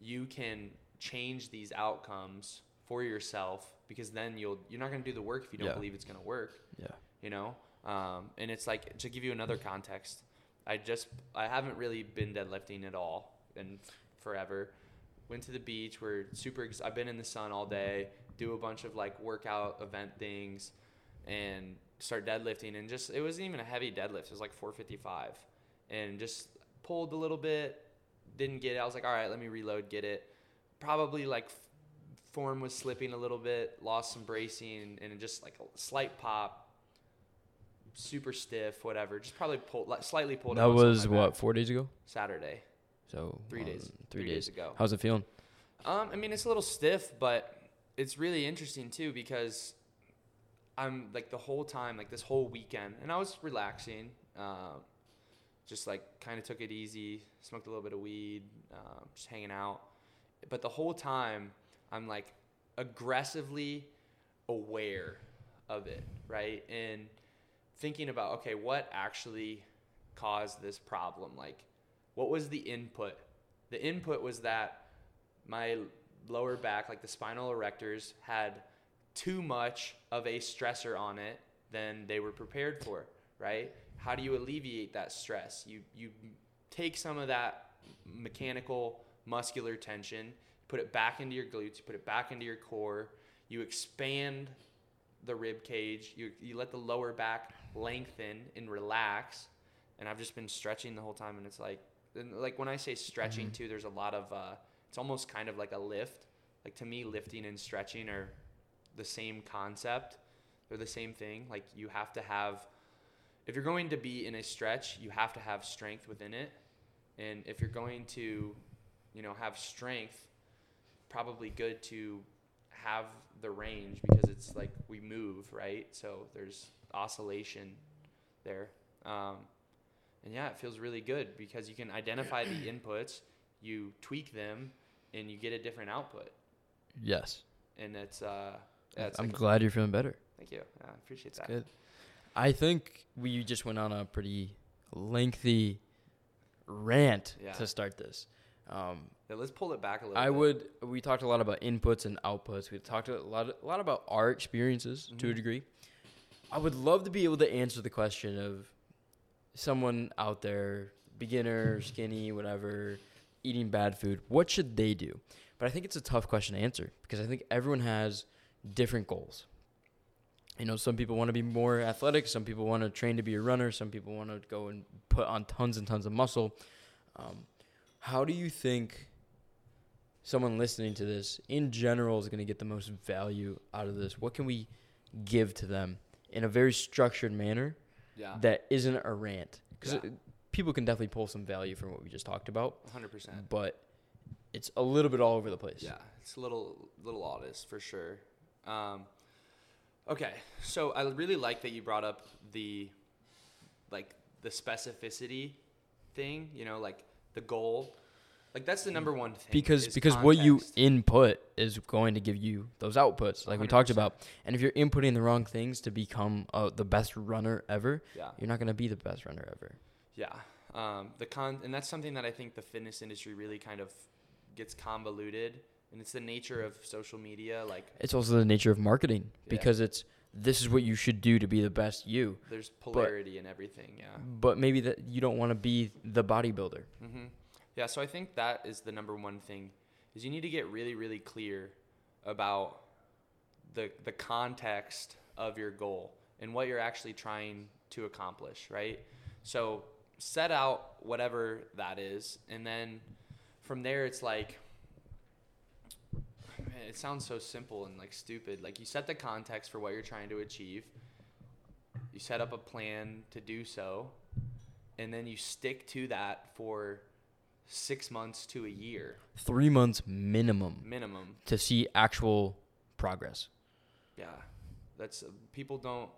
[SPEAKER 2] you can change these outcomes for yourself because then you'll you're not going to do the work if you don't
[SPEAKER 1] Yeah.
[SPEAKER 2] believe it's going to work
[SPEAKER 1] yeah.
[SPEAKER 2] you know um, and it's like to give you another context i just i haven't really been deadlifting at all in forever went to the beach we're super ex- i've been in the sun all day do a bunch of like workout event things and start deadlifting and just it wasn't even a heavy deadlift it was like 455 and just pulled a little bit didn't get it i was like all right let me reload get it probably like form was slipping a little bit lost some bracing and just like a slight pop super stiff, whatever. Just probably pulled like, slightly pulled.
[SPEAKER 1] That was what four days ago.
[SPEAKER 2] Saturday,
[SPEAKER 1] So
[SPEAKER 2] three
[SPEAKER 1] um,
[SPEAKER 2] days,
[SPEAKER 1] Three, days.
[SPEAKER 2] ago.
[SPEAKER 1] How's it feeling?
[SPEAKER 2] Um, I mean, it's a little stiff, but it's really interesting too because I'm like the whole time, like this whole weekend, and I was relaxing, uh, just like kind of took it easy, smoked a little bit of weed, uh, just hanging out. But the whole time, I'm like aggressively aware of it, right? And thinking about, okay, what actually caused this problem? Like, what was the input? The input was that my lower back, like the spinal erectors, had too much of a stressor on it than they were prepared for, right? How do you alleviate that stress? You you take some of that mechanical muscular tension, put it back into your glutes, you put it back into your core, you expand the rib cage, you you let the lower back lengthen and relax. And I've just been stretching the whole time and it's like and like when I say stretching too, there's a lot of uh, it's almost kind of like a lift. Like to me, lifting and stretching are the same concept. They're the same thing. Like you have to have, if you're going to be in a stretch, you have to have strength within it. And if you're going to, you know, have strength, probably good to have the range because it's like we move, right? So there's oscillation there. Um, and yeah, it feels really good because you can identify the inputs, you tweak them, and you get a different output.
[SPEAKER 1] Yes.
[SPEAKER 2] And it's uh, yeah, it's
[SPEAKER 1] I'm
[SPEAKER 2] like-
[SPEAKER 1] glad you're feeling better.
[SPEAKER 2] thank you. I appreciate that.
[SPEAKER 1] good. I think we just went on a pretty lengthy rant
[SPEAKER 2] Yeah.
[SPEAKER 1] to start this. Um,
[SPEAKER 2] let's pull it back a little.
[SPEAKER 1] I
[SPEAKER 2] bit.
[SPEAKER 1] would. We talked a lot about inputs and outputs. We talked a lot, a lot about our experiences to a
[SPEAKER 2] Mhm.
[SPEAKER 1] degree. I would love to be able to answer the question of someone out there, beginner, skinny, whatever, eating bad food. What should they do? But I think it's a tough question to answer because I think everyone has different goals. You know, some people want to be more athletic. Some people want to train to be a runner. Some people want to go and put on tons and tons of muscle. Um, how do you think someone listening to this in general is going to get the most value out of this? What can we give to them in a very structured manner
[SPEAKER 2] Yeah.
[SPEAKER 1] that isn't a rant? Because
[SPEAKER 2] Yeah.
[SPEAKER 1] people can definitely pull some value from what we just talked about,
[SPEAKER 2] 100%.
[SPEAKER 1] but it's a little bit all over the place.
[SPEAKER 2] Yeah, it's a little little oddest for sure. Um, okay, so I really like that you brought up the like the specificity thing. You know, like the goal. Like that's the number one thing.
[SPEAKER 1] because because what you input is going to give you those outputs like we talked about and if you're inputting the wrong things to become uh, the best runner ever
[SPEAKER 2] yeah
[SPEAKER 1] you're not going to be the best runner ever
[SPEAKER 2] yeah um, the con and that's something that I think the fitness industry really kind of gets convoluted and it's the nature of social media like
[SPEAKER 1] it's also the nature of marketing
[SPEAKER 2] Yeah.
[SPEAKER 1] because it's this is what you should do to be the best you.
[SPEAKER 2] There's polarity in everything yeah.
[SPEAKER 1] but maybe that you don't want to be the bodybuilder.
[SPEAKER 2] Hmm Yeah, so I think that is the number one thing is you need to get really, really clear about the the context of your goal and what you're actually trying to accomplish, right? So set out whatever that is, and then from there it's like man, it sounds so simple and like stupid. Like you set the context for what you're trying to achieve. You set up a plan to do so, and then you stick to that for six months to a year
[SPEAKER 1] three months minimum
[SPEAKER 2] minimum.
[SPEAKER 1] to see actual progress
[SPEAKER 2] Yeah, that's people don't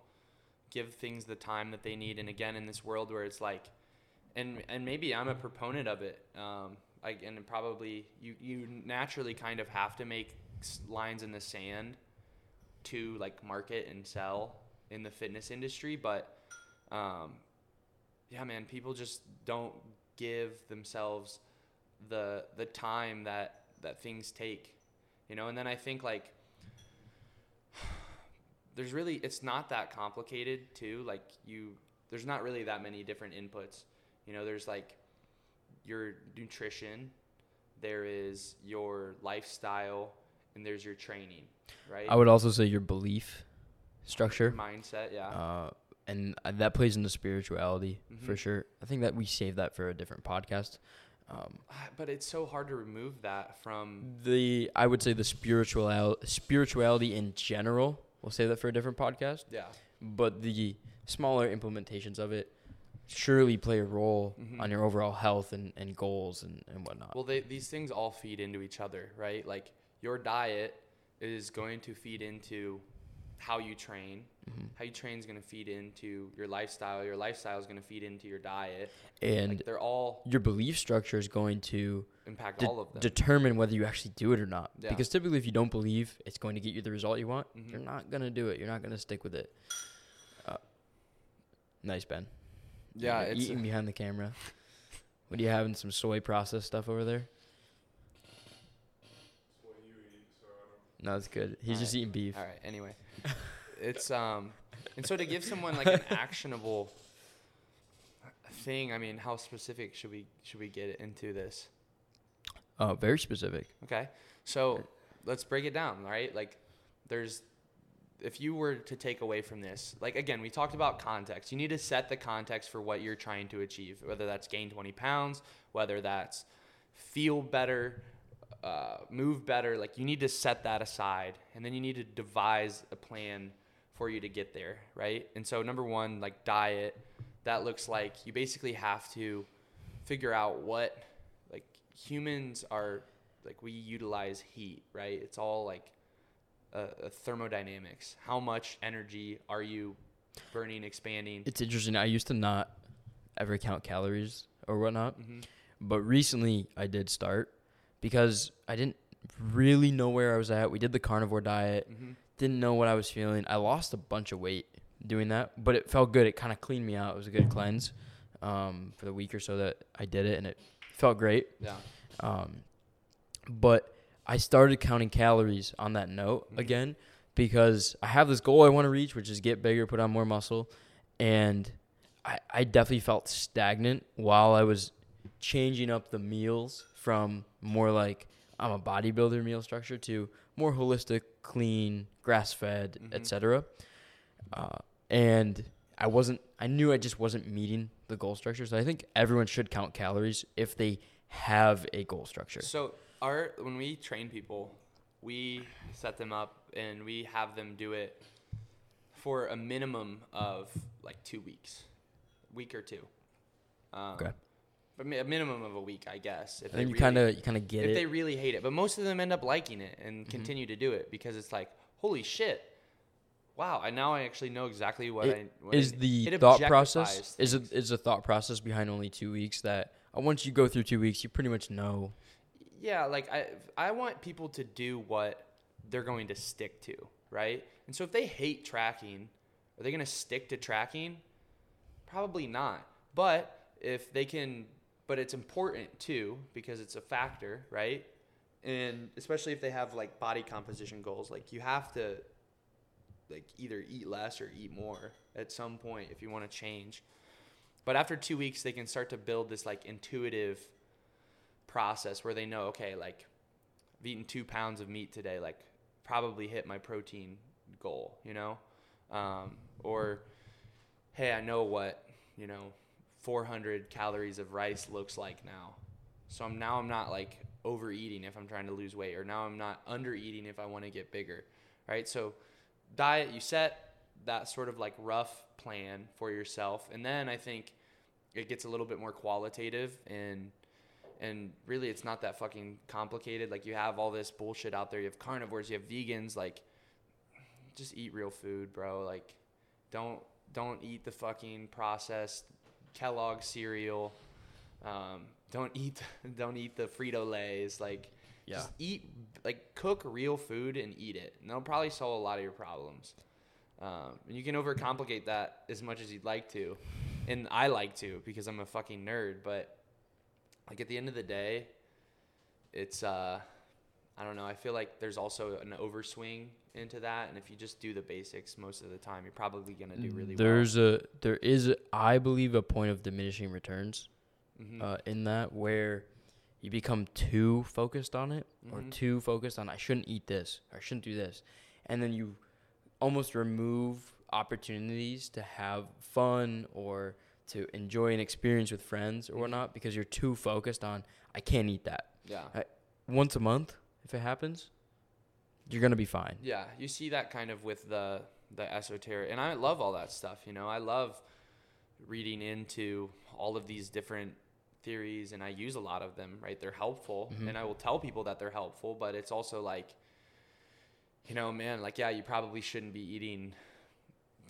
[SPEAKER 2] give things the time that they need, and again, in this world where it's like, and and maybe I'm a proponent of it. Um, like, and probably you you naturally kind of have to make lines in the sand to like market and sell in the fitness industry, but um, yeah, man, people just don't give themselves the the time that that things take, you know. And then I think like there's really it's not that complicated too. Like you, there's not really that many different inputs. You know, there's like your nutrition, there is your lifestyle, and there's your training, right?
[SPEAKER 1] i would also say your belief structure
[SPEAKER 2] mindset, yeah.
[SPEAKER 1] uh, and uh, that plays into spirituality for
[SPEAKER 2] Mhm.
[SPEAKER 1] sure i think that we save that for a different podcast um,
[SPEAKER 2] Ah, but it's so hard to remove that from
[SPEAKER 1] the I would say the spiritual spirituality in general. We'll save that for a different podcast.
[SPEAKER 2] yeah.
[SPEAKER 1] But the smaller implementations of it surely play a role
[SPEAKER 2] Mhm.
[SPEAKER 1] on your overall health and, and goals and, and whatnot.
[SPEAKER 2] Well, they, these things all feed into each other, right? Like your diet is going to feed into how you train.
[SPEAKER 1] Mhm.
[SPEAKER 2] How you train is going to feed into your lifestyle. Your lifestyle is going to feed into your diet.
[SPEAKER 1] And
[SPEAKER 2] like they're all
[SPEAKER 1] your belief structure is going to
[SPEAKER 2] impact
[SPEAKER 1] de-
[SPEAKER 2] all of them.
[SPEAKER 1] determine whether you actually do it or not.
[SPEAKER 2] Yeah.
[SPEAKER 1] Because typically, if you don't believe it's going to get you the result you want,
[SPEAKER 2] Mhm.
[SPEAKER 1] you're not going to do it. You're not going to stick with it. Uh, nice, Ben.
[SPEAKER 2] Yeah,
[SPEAKER 1] You're
[SPEAKER 2] it's
[SPEAKER 1] eating behind the camera. What are you having? Some soy processed stuff over there? No, it's good. He's just
[SPEAKER 2] Alright.
[SPEAKER 1] eating beef.
[SPEAKER 2] all right. Anyway, it's um, and so to give someone like an actionable thing, I mean, how specific should we should we get into this?
[SPEAKER 1] Oh, very specific.
[SPEAKER 2] Okay. So let's break it down, right? Like there's if you were to take away from this, like again, we talked about context. You need to set the context for what you're trying to achieve, whether that's gain 20 pounds, whether that's feel better, uh, move better. Like you need to set that aside, and then you need to devise a plan for you to get there, right? And so number one, like diet, that looks like you basically have to figure out what like humans are like we utilize heat, right? It's all like uh, thermodynamics. How much energy are you burning, expanding?
[SPEAKER 1] It's interesting. I used to not ever count calories or whatnot,
[SPEAKER 2] hmm
[SPEAKER 1] but recently I did start because I didn't really know where I was at. We did the carnivore diet,
[SPEAKER 2] hmm
[SPEAKER 1] didn't know what I was feeling. I lost a bunch of weight doing that, but it felt good. It kind of cleaned me out. It was a good cleanse um, for the week or so that I did it, and it felt great.
[SPEAKER 2] Yeah.
[SPEAKER 1] Um, but I started counting calories on that note
[SPEAKER 2] Mhm.
[SPEAKER 1] again because I have this goal I want to reach, which is get bigger, put on more muscle, and I, I definitely felt stagnant while I was changing up the meals from more like I'm a bodybuilder meal structure to more holistic, clean, grass fed,
[SPEAKER 2] Mhm.
[SPEAKER 1] etc. Uh, and I wasn't. I knew I just wasn't meeting the goal structure. So I think everyone should count calories if they have a goal structure.
[SPEAKER 2] So our when we train people, we set them up and we have them do it for a minimum of like two weeks, week or two. Um,
[SPEAKER 1] Okay.
[SPEAKER 2] But a minimum of a week, I guess. If
[SPEAKER 1] And you kind of you kind of get it.
[SPEAKER 2] if
[SPEAKER 1] it.
[SPEAKER 2] they really hate it. But most of them end up liking it and
[SPEAKER 1] Mhm.
[SPEAKER 2] continue to do it because it's like, holy shit. Wow, I now I actually know exactly what
[SPEAKER 1] It-
[SPEAKER 2] I what
[SPEAKER 1] is
[SPEAKER 2] I,
[SPEAKER 1] the thought process is
[SPEAKER 2] things.
[SPEAKER 1] it is the thought process behind only two weeks that uh, once you go through two weeks you pretty much know
[SPEAKER 2] Yeah, like I I want people to do what they're going to stick to, right? And so if they hate tracking, are they going to stick to tracking? Probably not. But if they can but it's important too because it's a factor, right? And especially if they have like body composition goals, like you have to like either eat less or eat more at some point if you want to change. But after 2 weeks they can start to build this like intuitive process where they know, okay, like I've eaten two pounds of meat today, like probably hit my protein goal, you know? Um, or, hey, I know what, you know, 400 calories of rice looks like now. So I'm now I'm not like overeating if I'm trying to lose weight, or now I'm not under eating if I want to get bigger, right? So diet, you set that sort of like rough plan for yourself, and then I think it gets a little bit more qualitative and and really it's not that fucking complicated. Like you have all this bullshit out there. You have carnivores you have vegans like just eat real food bro. Like don't don't eat the fucking processed kellogg cereal. Um, don't eat don't eat the frito lays like
[SPEAKER 1] Yeah.
[SPEAKER 2] just eat like cook real food and eat it. And that'll probably solve a lot of your problems. Um, and you can overcomplicate that as much as you'd like to. And i like to because i'm a fucking nerd but like at the end of the day it's uh i don't know i feel like there's also an overswing into that and if you just do the basics most of the time you're probably going to do really well.
[SPEAKER 1] there's a there is a, I believe a point of diminishing returns
[SPEAKER 2] Mhm.
[SPEAKER 1] uh, in that where you become too focused on it or
[SPEAKER 2] Mhm.
[SPEAKER 1] too focused on I shouldn't eat this or I shouldn't do this and then you almost remove opportunities to have fun or to enjoy an experience with friends or whatnot because you're too focused on I can't eat that
[SPEAKER 2] yeah
[SPEAKER 1] I- once a month if it happens you're gonna be fine
[SPEAKER 2] yeah you see that kind of with the the esoteric, and I love all that stuff. You know, I love reading into all of these different theories, and I use a lot of them. Right, they're helpful,
[SPEAKER 1] Mhm.
[SPEAKER 2] and I will tell people that they're helpful. But it's also like, you know, man, like yeah, you probably shouldn't be eating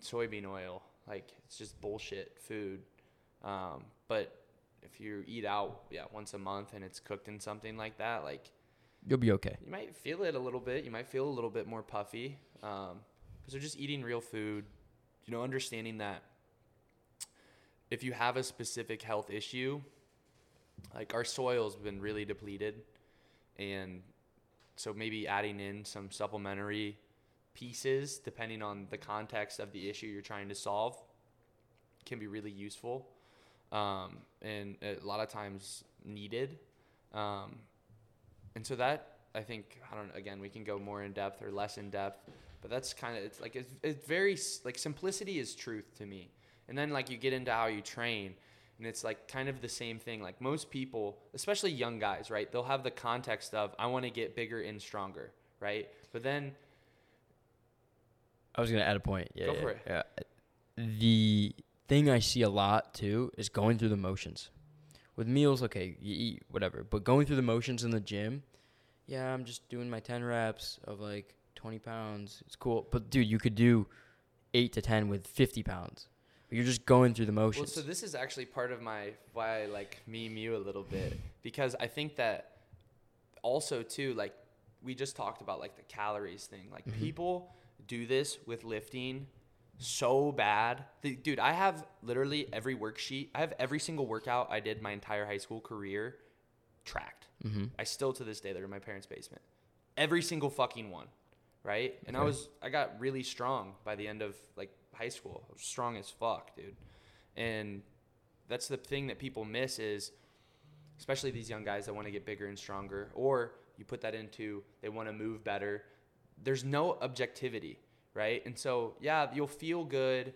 [SPEAKER 2] soybean oil. Like it's just bullshit food. Um, but if you eat out, yeah, once a month and it's cooked in something like that, like
[SPEAKER 1] You'll be okay.
[SPEAKER 2] you might feel it a little bit. You might feel a little bit more puffy because they're just eating real food. You know, understanding that if you have a specific health issue, like our soil's been really depleted, and so maybe adding in some supplementary pieces depending on the context of the issue you're trying to solve can be really useful um, and a lot of times needed um, and so that I think I don't again we can go more in depth or less in depth, but that's kind of it's like it's, it's very like simplicity is truth to me. And then like you get into how you train, and it's like kind of the same thing. Like most people, especially young guys, right? They'll have the context of I want to get bigger and stronger, right? But then
[SPEAKER 1] I was gonna add a point. Yeah,
[SPEAKER 2] Go
[SPEAKER 1] yeah,
[SPEAKER 2] for it.
[SPEAKER 1] Yeah. The thing I see a lot too is going through the motions. With meals, okay, you eat whatever, but going through the motions in the gym, yeah, I'm just doing my ten reps of like twenty pounds. It's cool, but dude, you could do eight to ten with fifty pounds. You're just going through the
[SPEAKER 2] Well,
[SPEAKER 1] motions.
[SPEAKER 2] so this is actually part of my why I like meme you a little bit because I think that also too like we just talked about like the calories thing. Like
[SPEAKER 1] Mhm.
[SPEAKER 2] people do this with lifting so bad. The, dude, I have literally every worksheet. I have every single workout I did my entire high school career tracked.
[SPEAKER 1] mm-hmm.
[SPEAKER 2] I still to this day they're in my parents' basement. Every single fucking one, right? And I was I got really strong by the end of like high school. I was strong as fuck, dude. And that's the thing that people miss is especially these young guys that want to get bigger and stronger or you put that into they want to move better. There's no objectivity, right? And so, yeah, you'll feel good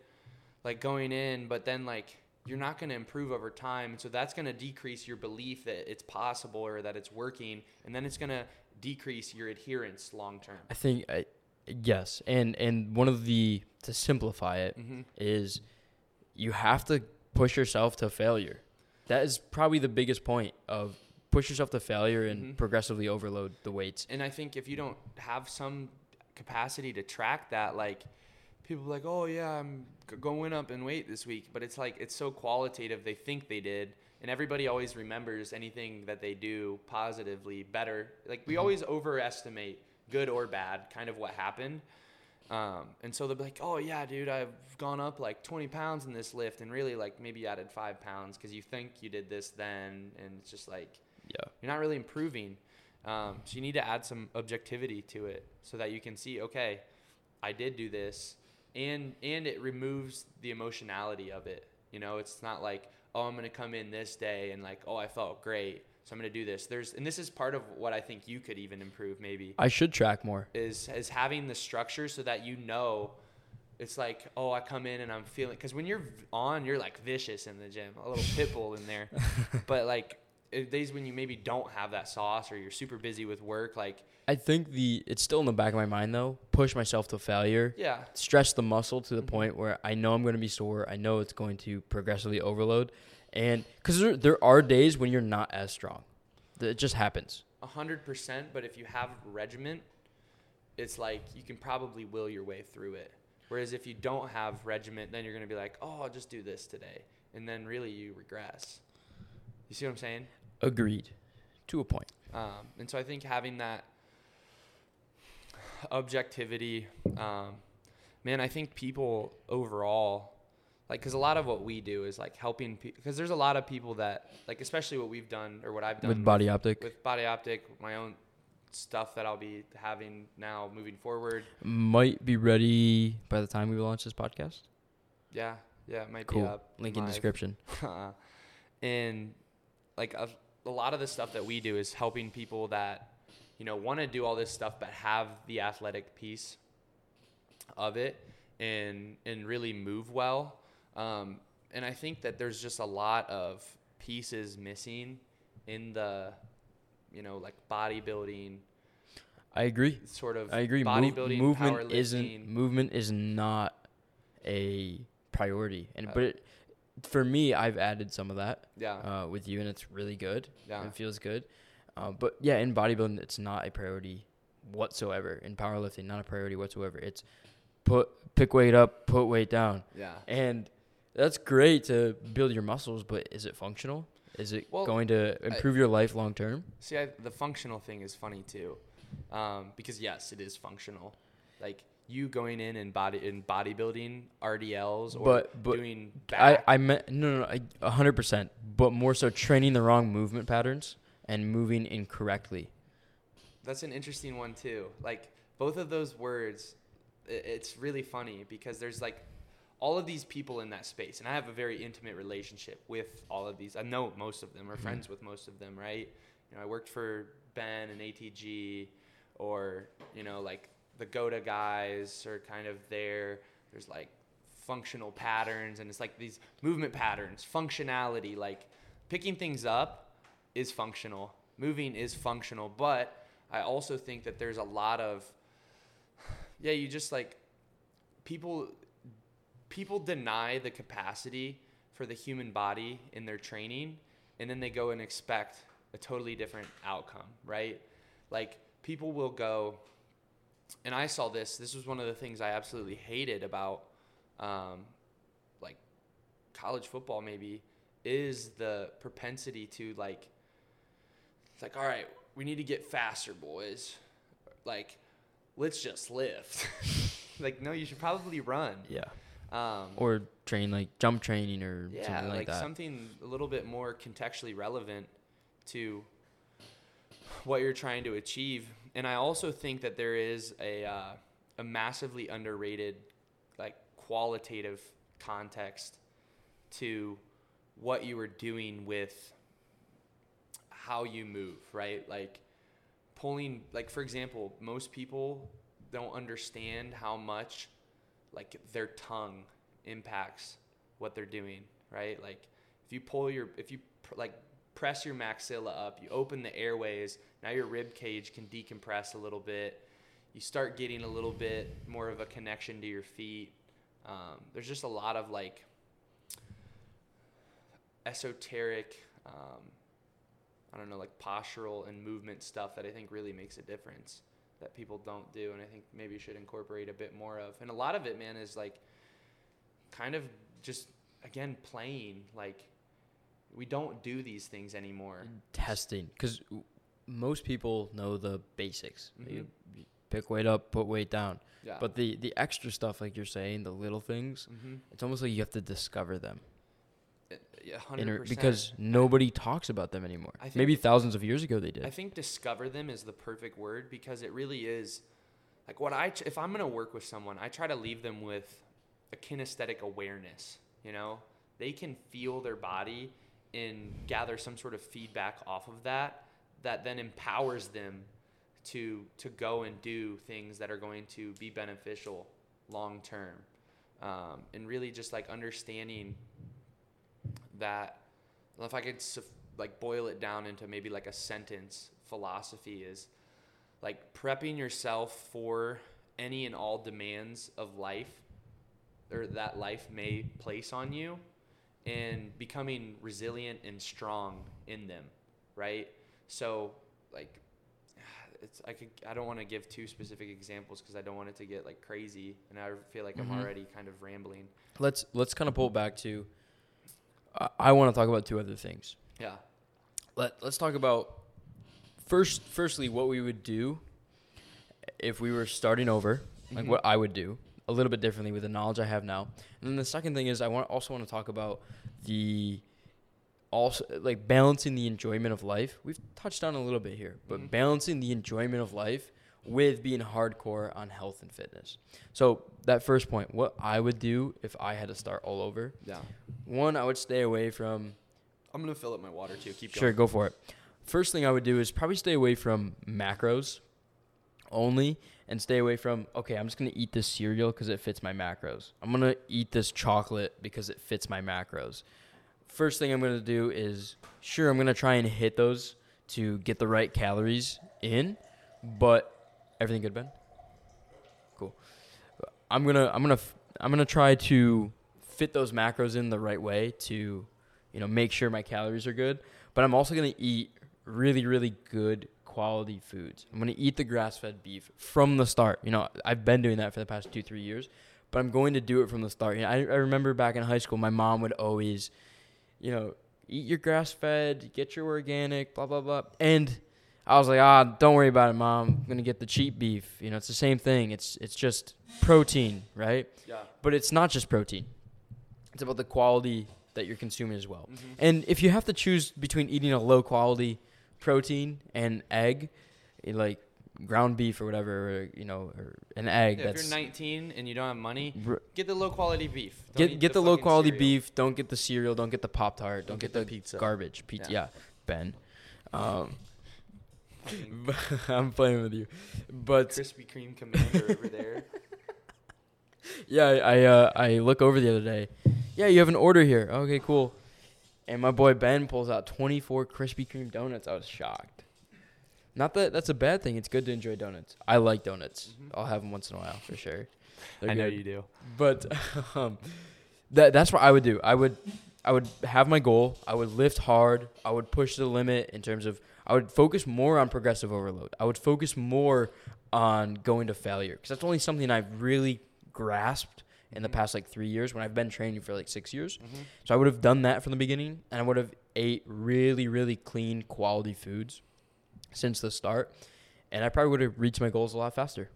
[SPEAKER 2] like going in, but then like you're not going to improve over time. And so that's going to decrease your belief that it's possible or that it's working. And then it's going to decrease your adherence long term.
[SPEAKER 1] I think I, yes, and and one of the to simplify it
[SPEAKER 2] Mm-hmm.
[SPEAKER 1] is you have to push yourself to failure. That is probably the biggest point of push yourself to failure and
[SPEAKER 2] Mhm.
[SPEAKER 1] progressively overload the weights.
[SPEAKER 2] And I think if you don't have some capacity to track that, like people are like, oh yeah, I'm going up in weight this week, but it's like it's so qualitative. They think they did, and everybody always remembers anything that they do positively better. Like we
[SPEAKER 1] Mhm.
[SPEAKER 2] always overestimate good or bad, kind of what happened. Um, and so they'll be like, oh yeah, dude, I've gone up like 20 pounds in this lift, and really like maybe added five pounds because you think you did this then, and it's just like
[SPEAKER 1] Yeah.
[SPEAKER 2] you're not really improving. Um, so you need to add some objectivity to it so that you can see, okay, I did do this, and and it removes the emotionality of it. You know, it's not like, oh, I'm gonna come in this day and like, oh, I felt great, so I'm gonna do this. There's and this is part of what I think you could even improve maybe
[SPEAKER 1] I should track more.
[SPEAKER 2] is is having the structure so that you know it's like oh i come in and i'm feeling because when you're on you're like vicious in the gym a little pit bull in there but like days when you maybe don't have that sauce or you're super busy with work like
[SPEAKER 1] I think the it's still in the back of my mind though. Push myself to failure.
[SPEAKER 2] yeah
[SPEAKER 1] Stress the muscle to the
[SPEAKER 2] Mhm.
[SPEAKER 1] point where I know I'm going to be sore. I know it's going to progressively overload, and because there there are days when you're not as strong. It just happens.
[SPEAKER 2] a 100% but if you have regiment it's like you can probably will your way through it whereas if you don't have regiment then you're going to be like oh i'll just do this today and then really you regress you see what i'm saying
[SPEAKER 1] Agreed, to a point.
[SPEAKER 2] Um, and so I think having that objectivity, um, man, I think people overall, like, because a lot of what we do is like helping, people, because there's a lot of people that, like, especially what we've done or what I've done
[SPEAKER 1] With body optic,
[SPEAKER 2] with Body Optic, my own stuff that I'll be having now moving forward.
[SPEAKER 1] might be ready by the time we launch this podcast.
[SPEAKER 2] Yeah, yeah, it might
[SPEAKER 1] Cool.
[SPEAKER 2] be up.
[SPEAKER 1] Link in
[SPEAKER 2] live.
[SPEAKER 1] description.
[SPEAKER 2] and like a, a lot of the stuff that we do is helping people that you know want to do all this stuff but have the athletic piece of it and and really move well um, and i think that there's just a lot of pieces missing in the you know like bodybuilding
[SPEAKER 1] I agree.
[SPEAKER 2] sort of
[SPEAKER 1] I agree. Move-
[SPEAKER 2] bodybuilding,
[SPEAKER 1] movement isn't movement is not a priority, and
[SPEAKER 2] Uh,
[SPEAKER 1] but it, for me, I've added some of that
[SPEAKER 2] yeah,
[SPEAKER 1] uh, with you, and it's really good.
[SPEAKER 2] yeah,
[SPEAKER 1] It feels good. Uh, but yeah, in bodybuilding, it's not a priority whatsoever. In powerlifting, not a priority whatsoever. It's put pick weight up, put weight down,
[SPEAKER 2] yeah.
[SPEAKER 1] and that's great to build your muscles. But is it functional? Is it
[SPEAKER 2] Well,
[SPEAKER 1] going to improve your life long term?
[SPEAKER 2] See, I, the functional thing is funny too, um, because yes, it is functional. Like you going in and body in bodybuilding RDLs or
[SPEAKER 1] But- but
[SPEAKER 2] doing back.
[SPEAKER 1] I I meant no, no, no, a hundred percent. But more so, training the wrong movement patterns and moving incorrectly.
[SPEAKER 2] That's an interesting one too. Like both of those words, it's really funny because there's like all of these people in that space, and I have a very intimate relationship with all of these. I know most of them, or mm-hmm. friends with most of them, right? You know, I worked for Ben and ATG, or you know, like the GOATA guys are kind of there. There's like functional patterns, and it's like these movement patterns, functionality, like picking things up is functional. Moving is functional, but I also think that there's a lot of yeah, you just like people people deny the capacity for the human body in their training and then they go and expect a totally different outcome, right? Like people will go and I saw this. This was one of the things I absolutely hated about um, like college football maybe is the propensity to like it's like all right we need to get faster boys like let's just lift like no you should probably run
[SPEAKER 1] Yeah.
[SPEAKER 2] um,
[SPEAKER 1] Or train like jump training or
[SPEAKER 2] yeah
[SPEAKER 1] something like,
[SPEAKER 2] like
[SPEAKER 1] that.
[SPEAKER 2] something a little bit more contextually relevant to what you're trying to achieve and i also think that there is a uh, a massively underrated like qualitative context to what you were doing with how you move right? Like pulling like for example most people don't understand how much like their tongue impacts what they're doing right? Like if you pull your if you like press your maxilla up you open the airways now your rib cage can decompress a little bit. You start getting a little bit more of a connection to your feet. Um, there's just a lot of like esoteric um, i don't know like postural and movement stuff that i think really makes a difference that people don't do and i think maybe you should incorporate a bit more of. And a lot of it man is like kind of just again playing like we don't do these things anymore
[SPEAKER 1] Testing, because most people know the basics.
[SPEAKER 2] Mhm.
[SPEAKER 1] You, you pick weight up, put weight down.
[SPEAKER 2] yeah
[SPEAKER 1] But the the extra stuff, like you're saying, the little things,
[SPEAKER 2] mm-hmm.
[SPEAKER 1] it's almost like you have to discover them.
[SPEAKER 2] yeah,
[SPEAKER 1] in
[SPEAKER 2] 100%.
[SPEAKER 1] a- because nobody talks about them anymore.
[SPEAKER 2] I think-
[SPEAKER 1] Maybe thousands of years ago they did.
[SPEAKER 2] I think discover them is the perfect word because it really is like what I if I'm going to work with someone, I try to leave them with a kinesthetic awareness, you know? They can feel their body and gather some sort of feedback off of that that then empowers them to to go and do things that are going to be beneficial long term. Um, and really just like understanding that if I could like boil it down into maybe like a sentence philosophy is like prepping yourself for any and all demands of life or that life may place on you and becoming resilient and strong in them right so like it's i could i don't want to give two specific examples because i don't want it to get like crazy and i feel like
[SPEAKER 1] Mhm.
[SPEAKER 2] i'm already kind of rambling
[SPEAKER 1] let's let's kind of pull back to. I, I want to talk about two other things.
[SPEAKER 2] yeah
[SPEAKER 1] Let Let's talk about first. Firstly, what we would do if we were starting over, like
[SPEAKER 2] Mhm.
[SPEAKER 1] what I would do a little bit differently with the knowledge I have now. And then the second thing is I want also want to talk about the also like balancing the enjoyment of life. We've touched on a little bit here, but
[SPEAKER 2] Mhm.
[SPEAKER 1] balancing the enjoyment of life with being hardcore on health and fitness. So that first point, what I would do if I had to start all over,
[SPEAKER 2] yeah
[SPEAKER 1] one, I would stay away from
[SPEAKER 2] i'm gonna fill up my water too keep
[SPEAKER 1] Sure,
[SPEAKER 2] going
[SPEAKER 1] go for it. First thing I would do is probably stay away from macros only and stay away from, okay, I'm just going to eat this cereal because it fits my macros. I'm going to eat this chocolate because it fits my macros. First thing I'm going to do is, sure, I'm going to try and hit those to get the right calories in, but Everything good, Ben? Cool. I'm gonna I'm gonna i'm gonna try to fit those macros in the right way to, you know, make sure my calories are good. But I'm also gonna eat really really good quality foods. I'm gonna eat the grass fed beef from the start. You know, I've been doing that for the past two three years, but I'm going to do it from the start. You know, I, I remember back in high school, my mom would always, you know, eat your grass fed, get your organic, blah blah blah, and I was like, ah, don't worry about it, mom. I'm gonna get the cheap beef. You know, it's the same thing. It's it's just protein, right?
[SPEAKER 2] Yeah.
[SPEAKER 1] But it's not just protein. It's about the quality that you're consuming as well.
[SPEAKER 2] Mm-hmm.
[SPEAKER 1] And if you have to choose between eating a low quality protein and egg, eh, like ground beef or whatever, or, you know, or an egg
[SPEAKER 2] Yeah, if
[SPEAKER 1] that's
[SPEAKER 2] you're 19 and you don't have money, get the low quality beef. Don't
[SPEAKER 1] get get the, low quality
[SPEAKER 2] cereal.
[SPEAKER 1] beef. Don't get the cereal. Don't get the pop tart. Don't,
[SPEAKER 2] Don't
[SPEAKER 1] get,
[SPEAKER 2] get
[SPEAKER 1] the
[SPEAKER 2] the pizza.
[SPEAKER 1] garbage pizza.
[SPEAKER 2] Yeah.
[SPEAKER 1] Yeah, Ben. Um, I'm playing with you, but
[SPEAKER 2] Krispy Kreme commander over there.
[SPEAKER 1] yeah, I I, uh, I look over the other day. Yeah, you have an order here. Okay, cool. And my boy Ben pulls out 24 Krispy Kreme donuts. I was shocked. Not that that's a bad thing. It's good to enjoy donuts. I like donuts.
[SPEAKER 2] Mhm.
[SPEAKER 1] I'll have them once in a while for sure. They're
[SPEAKER 2] I know you do.
[SPEAKER 1] But um, that that's what I would do. I would I would have my goal. I would lift hard. I would push the limit in terms of I would focus more on progressive overload. I would focus more on going to failure because that's only something I've really grasped in the
[SPEAKER 2] Mhm.
[SPEAKER 1] past like three years when I've been training for like six years.
[SPEAKER 2] Mm-hmm.
[SPEAKER 1] So I would have done that from the beginning, and I would have ate really, really clean, quality foods since the start, and I probably would have reached my goals a lot faster.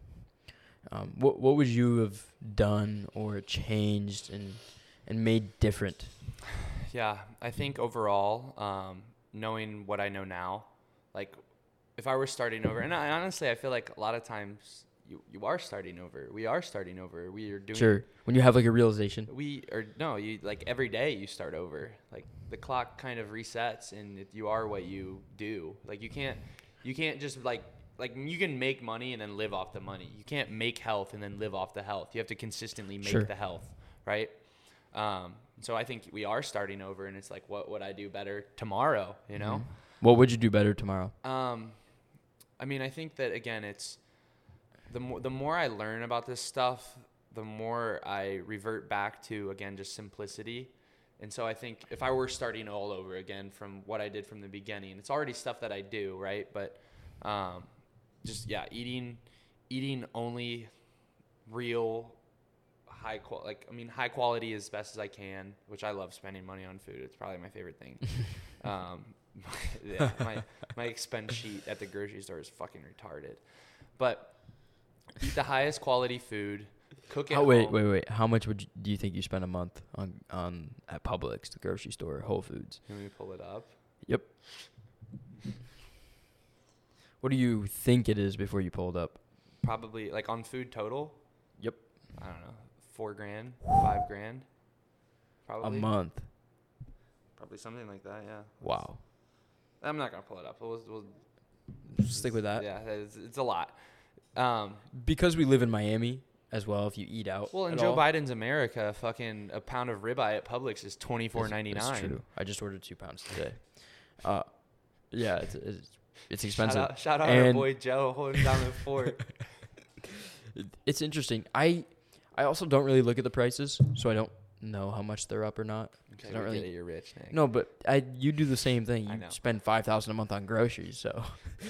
[SPEAKER 1] Um, what What would you have done or changed and and made different?
[SPEAKER 2] Yeah, I think overall, um, knowing what I know now, like if I were starting over, and I, honestly, I feel like a lot of times you, you are starting over. We are starting over. We are doing.
[SPEAKER 1] Sure, when you have like a realization.
[SPEAKER 2] We or no, you like every day you start over. Like the clock kind of resets, and it, you are what you do. Like you can't, you can't just like like you can make money and then live off the money. You can't make health and then live off the health. You have to consistently make
[SPEAKER 1] Sure.
[SPEAKER 2] the health, right? Um, so I think we are starting over, and it's like, what would I do better tomorrow? You know.
[SPEAKER 1] Mhm. What would you do better tomorrow?
[SPEAKER 2] Um, I mean, I think that again, it's the more the more I learn about this stuff, the more I revert back to again just simplicity. And so I think if I were starting all over again from what I did from the beginning, it's already stuff that I do, right? But um, just yeah, eating eating only real high qual like I mean high quality as best as I can, which I love spending money on food. It's probably my favorite thing. um, yeah, my my expense sheet at the grocery store is fucking retarded. But eat the highest quality food, cook it.
[SPEAKER 1] Oh wait,
[SPEAKER 2] home.
[SPEAKER 1] wait, wait. How much would you, do you think you spend a month on on at Publix, the grocery store, Whole Foods?
[SPEAKER 2] Can we pull it up?
[SPEAKER 1] Yep. What do you think it is before you pulled up?
[SPEAKER 2] Probably like on food total.
[SPEAKER 1] Yep.
[SPEAKER 2] I don't know, four grand, five grand. Probably
[SPEAKER 1] A month.
[SPEAKER 2] Probably something like that. Yeah.
[SPEAKER 1] Wow.
[SPEAKER 2] I'm not gonna pull it up. We'll, we'll
[SPEAKER 1] Stick with that.
[SPEAKER 2] Yeah, it's, it's a lot. Um,
[SPEAKER 1] Because we live in Miami as well. If you eat out,
[SPEAKER 2] well, in Joe
[SPEAKER 1] all,
[SPEAKER 2] Biden's America, fucking a pound of ribeye at Publix is twenty four
[SPEAKER 1] That's-
[SPEAKER 2] ninety
[SPEAKER 1] true. I just ordered two pounds today. Uh, yeah, it's it's, it's
[SPEAKER 2] Shout
[SPEAKER 1] expensive.
[SPEAKER 2] out, shout out our boy Joe holding down the fort.
[SPEAKER 1] It's interesting. I I also don't really look at the prices, so I don't know how much they're up or not.
[SPEAKER 2] Okay,
[SPEAKER 1] I don't really-
[SPEAKER 2] it, you're rich, Nick.
[SPEAKER 1] No, but I you do the same thing. You spend five thousand a month on groceries, so.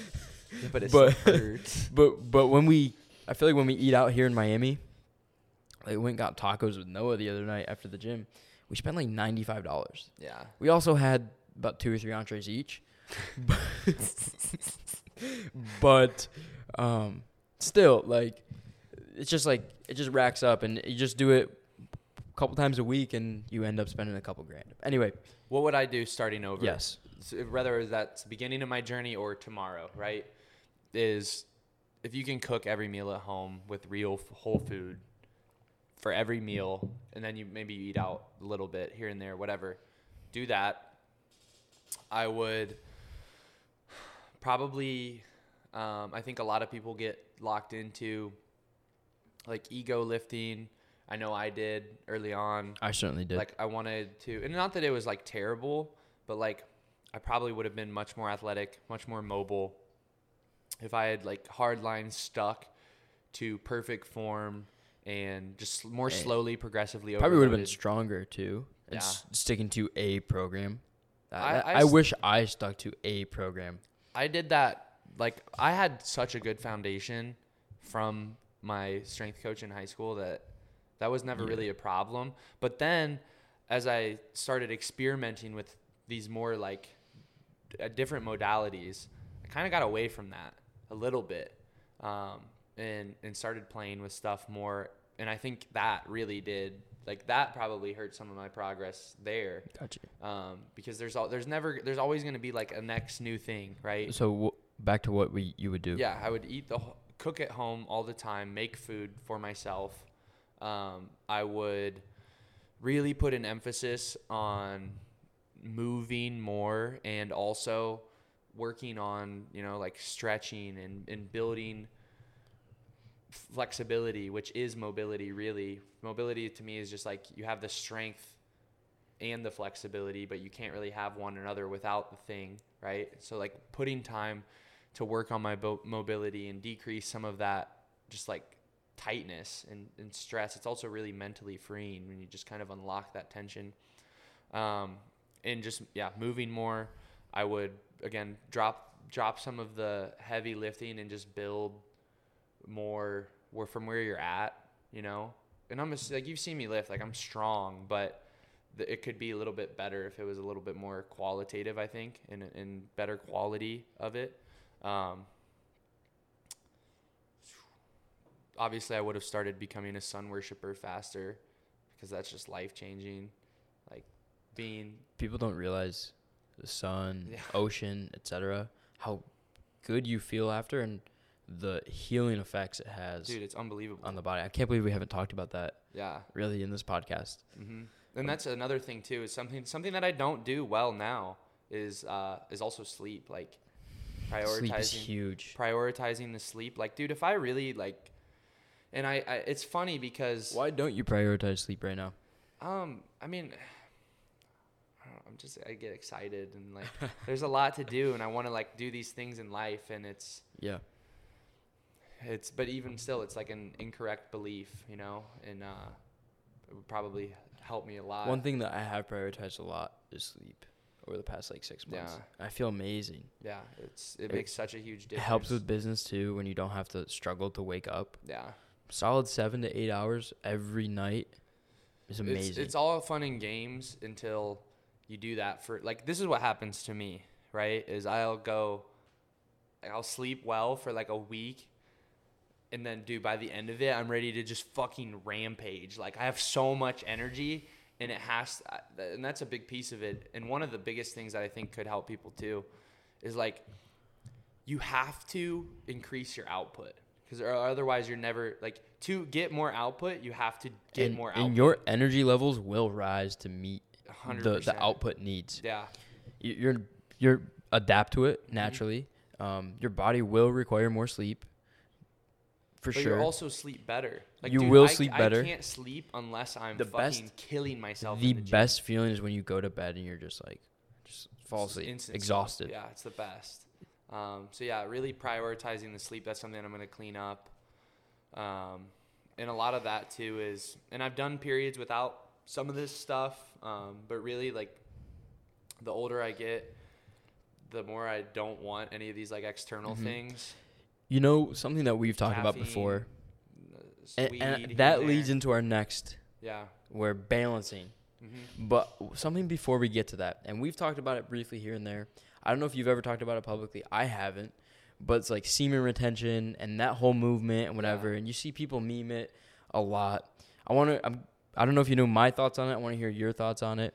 [SPEAKER 2] Yeah, but it
[SPEAKER 1] but-
[SPEAKER 2] hurts.
[SPEAKER 1] But but when we, I feel like when we eat out here in Miami, like we went and got tacos with Noah the other night after the gym. We spent like ninety five dollars.
[SPEAKER 2] Yeah.
[SPEAKER 1] We also had about two or three entrees each, but um, still like it's just like it just racks up, and you just do it a couple times a week, and you end up spending a couple grand. Anyway,
[SPEAKER 2] What would I do starting over?
[SPEAKER 1] yes,
[SPEAKER 2] So whether that's the beginning of my journey or tomorrow, right? Is if you can cook every meal at home with real f- whole food for every meal, and then you maybe you eat out a little bit here and there, whatever. Do that. I would probably. Um, I think a lot of people get locked into like ego lifting. I know I did early on.
[SPEAKER 1] I certainly did.
[SPEAKER 2] Like I wanted to, and not that it was like terrible, but like I probably would have been much more athletic, much more mobile. If I had like hard lines stuck to perfect form and just more slowly, progressively
[SPEAKER 1] Probably would have been stronger too. And
[SPEAKER 2] Yeah.
[SPEAKER 1] s- sticking to a program. I,
[SPEAKER 2] I-
[SPEAKER 1] I,
[SPEAKER 2] I s-
[SPEAKER 1] wish I stuck to a program.
[SPEAKER 2] I did that like I had such a good foundation from my strength coach in high school that that was never
[SPEAKER 1] Yeah.
[SPEAKER 2] really a problem. But then as I started experimenting with these more like uh, different modalities, I kind of got away from that a little bit. Um, and and started playing with stuff more and I think that really did like that probably hurt some of my progress there
[SPEAKER 1] Gotcha.
[SPEAKER 2] um, because there's al- there's never there's always going to be like a next new thing, right?
[SPEAKER 1] So w- back to what we you would do.
[SPEAKER 2] Yeah, I would eat the cook at home all the time, make food for myself. Um, I would really put an emphasis on moving more and also working on you know like stretching and, and building flexibility which is mobility really. Mobility to me is just like you have the strength and the flexibility but you can't really have one another without the thing right? So like putting time to work on my bo- mobility and decrease some of that just like tightness and, and stress it's also really mentally freeing when you just kind of unlock that tension. Um, and just yeah moving more i would again drop drop some of the heavy lifting and just build more where from where you're at you know? And i'm just like you've seen me lift like i'm strong but the, it could be a little bit better if it was a little bit more qualitative i think and, and better quality of it. Um, obviously i would have started becoming a sun worshiper faster because that's just life changing like being
[SPEAKER 1] People don't realize the sun,
[SPEAKER 2] Yeah.
[SPEAKER 1] ocean, etc. How good you feel after and the healing effects it has
[SPEAKER 2] dude it's unbelievable
[SPEAKER 1] on the body. I can't believe we haven't talked about that
[SPEAKER 2] yeah
[SPEAKER 1] really in this podcast.
[SPEAKER 2] hmm And that's another thing too. Is something something that I don't do well now is uh, is also sleep. Like
[SPEAKER 1] Sleep is
[SPEAKER 2] prioritizing
[SPEAKER 1] huge.
[SPEAKER 2] prioritizing the sleep. Like, dude, if I really like, and I, I it's funny because
[SPEAKER 1] Why don't you prioritize sleep right now?
[SPEAKER 2] um I mean. I don't know, I'm just I get excited and like there's a lot to do and I want to like do these things in life and it's
[SPEAKER 1] Yeah.
[SPEAKER 2] it's but even still it's like an incorrect belief you know and uh it would probably help me a lot
[SPEAKER 1] One thing that I have prioritized a lot is sleep over the past like six months. Yeah. I feel amazing.
[SPEAKER 2] yeah it's it,
[SPEAKER 1] It-
[SPEAKER 2] makes such a huge
[SPEAKER 1] It
[SPEAKER 2] difference
[SPEAKER 1] helps with business too when you don't have to struggle to wake up.
[SPEAKER 2] yeah
[SPEAKER 1] Solid seven to eight hours every night is amazing.
[SPEAKER 2] It's, it's all fun and games until you do that for like this is what happens to me, right? Is I'll go like, I'll sleep well for like a week and then dude by the end of it I'm ready to just fucking rampage. Like I have so much energy and it has and that's a big piece of it. And one of the biggest things that I think could help people too is like you have to increase your output because otherwise you're never like to get more output you have to get
[SPEAKER 1] and,
[SPEAKER 2] more
[SPEAKER 1] and your energy levels will rise to meet the, the output needs.
[SPEAKER 2] Yeah,
[SPEAKER 1] You- You're you're adapt to
[SPEAKER 2] Mm-hmm.
[SPEAKER 1] it naturally. Um, your body will require more sleep. For
[SPEAKER 2] but
[SPEAKER 1] sure.
[SPEAKER 2] you also sleep better. Like,
[SPEAKER 1] You
[SPEAKER 2] dude,
[SPEAKER 1] will
[SPEAKER 2] I,
[SPEAKER 1] sleep
[SPEAKER 2] I
[SPEAKER 1] better.
[SPEAKER 2] I can't sleep unless I'm
[SPEAKER 1] The
[SPEAKER 2] fucking
[SPEAKER 1] best-
[SPEAKER 2] killing myself.
[SPEAKER 1] the
[SPEAKER 2] the
[SPEAKER 1] best feeling is when you go to bed and you're just like just fall asleep,
[SPEAKER 2] instant
[SPEAKER 1] exhausted.
[SPEAKER 2] sleep. Yeah, it's the best. Um, so yeah, really prioritizing the sleep. That's something I'm gonna clean up. Um, and a lot of that too is, and I've done periods without some of this stuff, um, but really like the older I get, the more I don't want any of these like external
[SPEAKER 1] Mhm.
[SPEAKER 2] things.
[SPEAKER 1] You know something that we've talked about before,
[SPEAKER 2] uh,
[SPEAKER 1] and, and that leads
[SPEAKER 2] there.
[SPEAKER 1] into our next.
[SPEAKER 2] yeah.
[SPEAKER 1] We're balancing.
[SPEAKER 2] hmm
[SPEAKER 1] But something before we get to that, and we've talked about it briefly here and there. I don't know if you've ever talked about it publicly. I haven't, but it's like semen retention and that whole movement and whatever.
[SPEAKER 2] Yeah.
[SPEAKER 1] And you see people meme it a lot. I want to. I'm. I don't know if you know my thoughts on it. I want to hear your thoughts on it,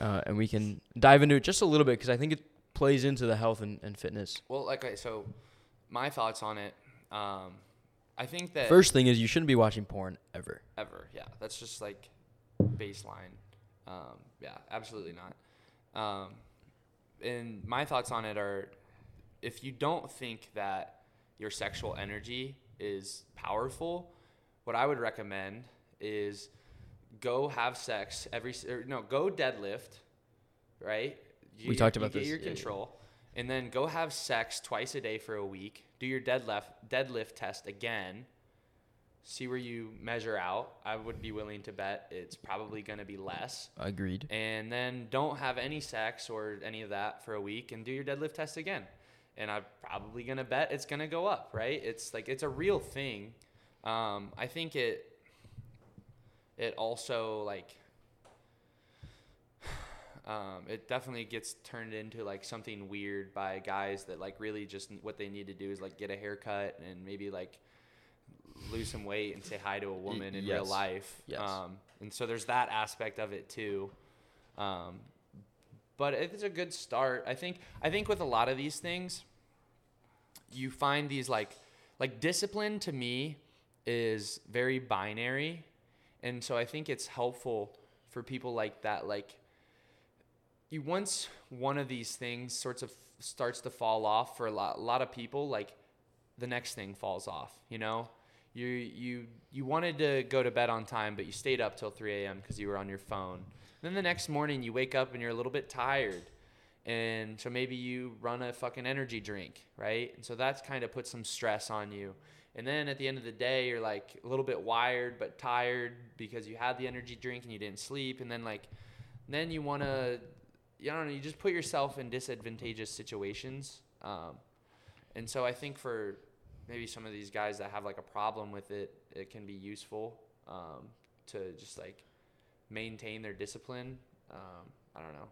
[SPEAKER 1] uh, and we can dive into it just a little bit because I think it plays into the health and, and fitness.
[SPEAKER 2] Well, like I so, my thoughts on it. Um, I think that
[SPEAKER 1] First thing is you shouldn't be watching porn ever.
[SPEAKER 2] ever. Yeah, that's just like baseline. Um, yeah, absolutely not. Um, and my thoughts on it are, if you don't think that your sexual energy is powerful, what I would recommend is go have sex every or no go deadlift, right?
[SPEAKER 1] We talked about
[SPEAKER 2] you
[SPEAKER 1] this,
[SPEAKER 2] Get your
[SPEAKER 1] yeah, yeah.
[SPEAKER 2] control, and then go have sex twice a day for a week. do your deadlift deadlift test again. See where you measure out. I would be willing to bet it's probably going to be less.
[SPEAKER 1] Agreed.
[SPEAKER 2] And then don't have any sex or any of that for a week and do your deadlift test again. And I'm probably going to bet it's going to go up, right? It's like it's a real thing. Um, I think it it also like um, it definitely gets turned into like something weird by guys that like really just what they need to do is like get a haircut and maybe like lose some weight and say hi to a woman in real life.
[SPEAKER 1] Yes.
[SPEAKER 2] Um, and so there's that aspect of it too. Um, but it's a good start. I think. I think with a lot of these things, you find these like like discipline to me is very binary, and so I think it's helpful for people like that. Like you once one of these things sorts of starts to fall off for a lot, a lot of people, like the next thing falls off. You know, you you you wanted to go to bed on time, but you stayed up till 3 a.m. because you were on your phone. Then the next morning you wake up and you're a little bit tired. And so maybe you run a fucking energy drink, right? And so that's kind of put some stress on you. And then at the end of the day, you're like a little bit wired but tired because you had the energy drink and you didn't sleep. And then like, then you want to, you know, you just put yourself in disadvantageous situations. Um, and so I think for maybe some of these guys that have like a problem with it, it can be useful um, to just like maintain their discipline. Um, I don't know,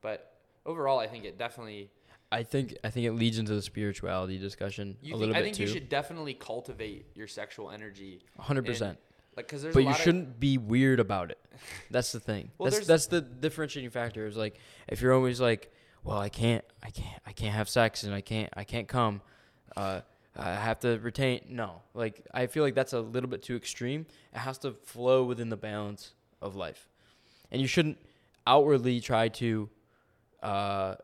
[SPEAKER 2] but overall, I think it definitely.
[SPEAKER 1] I think I think it leads into the spirituality discussion
[SPEAKER 2] You
[SPEAKER 1] a
[SPEAKER 2] think,
[SPEAKER 1] little
[SPEAKER 2] I think
[SPEAKER 1] too.
[SPEAKER 2] you should definitely cultivate your sexual energy,
[SPEAKER 1] Hundred percent.
[SPEAKER 2] like because there's.
[SPEAKER 1] But you shouldn't be weird about it. That's the thing.
[SPEAKER 2] Well,
[SPEAKER 1] that's that's the differentiating factor. Is like if you're always like, well, I can't, I can't, I can't have sex and I can't, I can't come. Uh, I have to retain. No, like I feel like that's a little bit too extreme. It has to flow within the balance of life, and you shouldn't outwardly try to uh,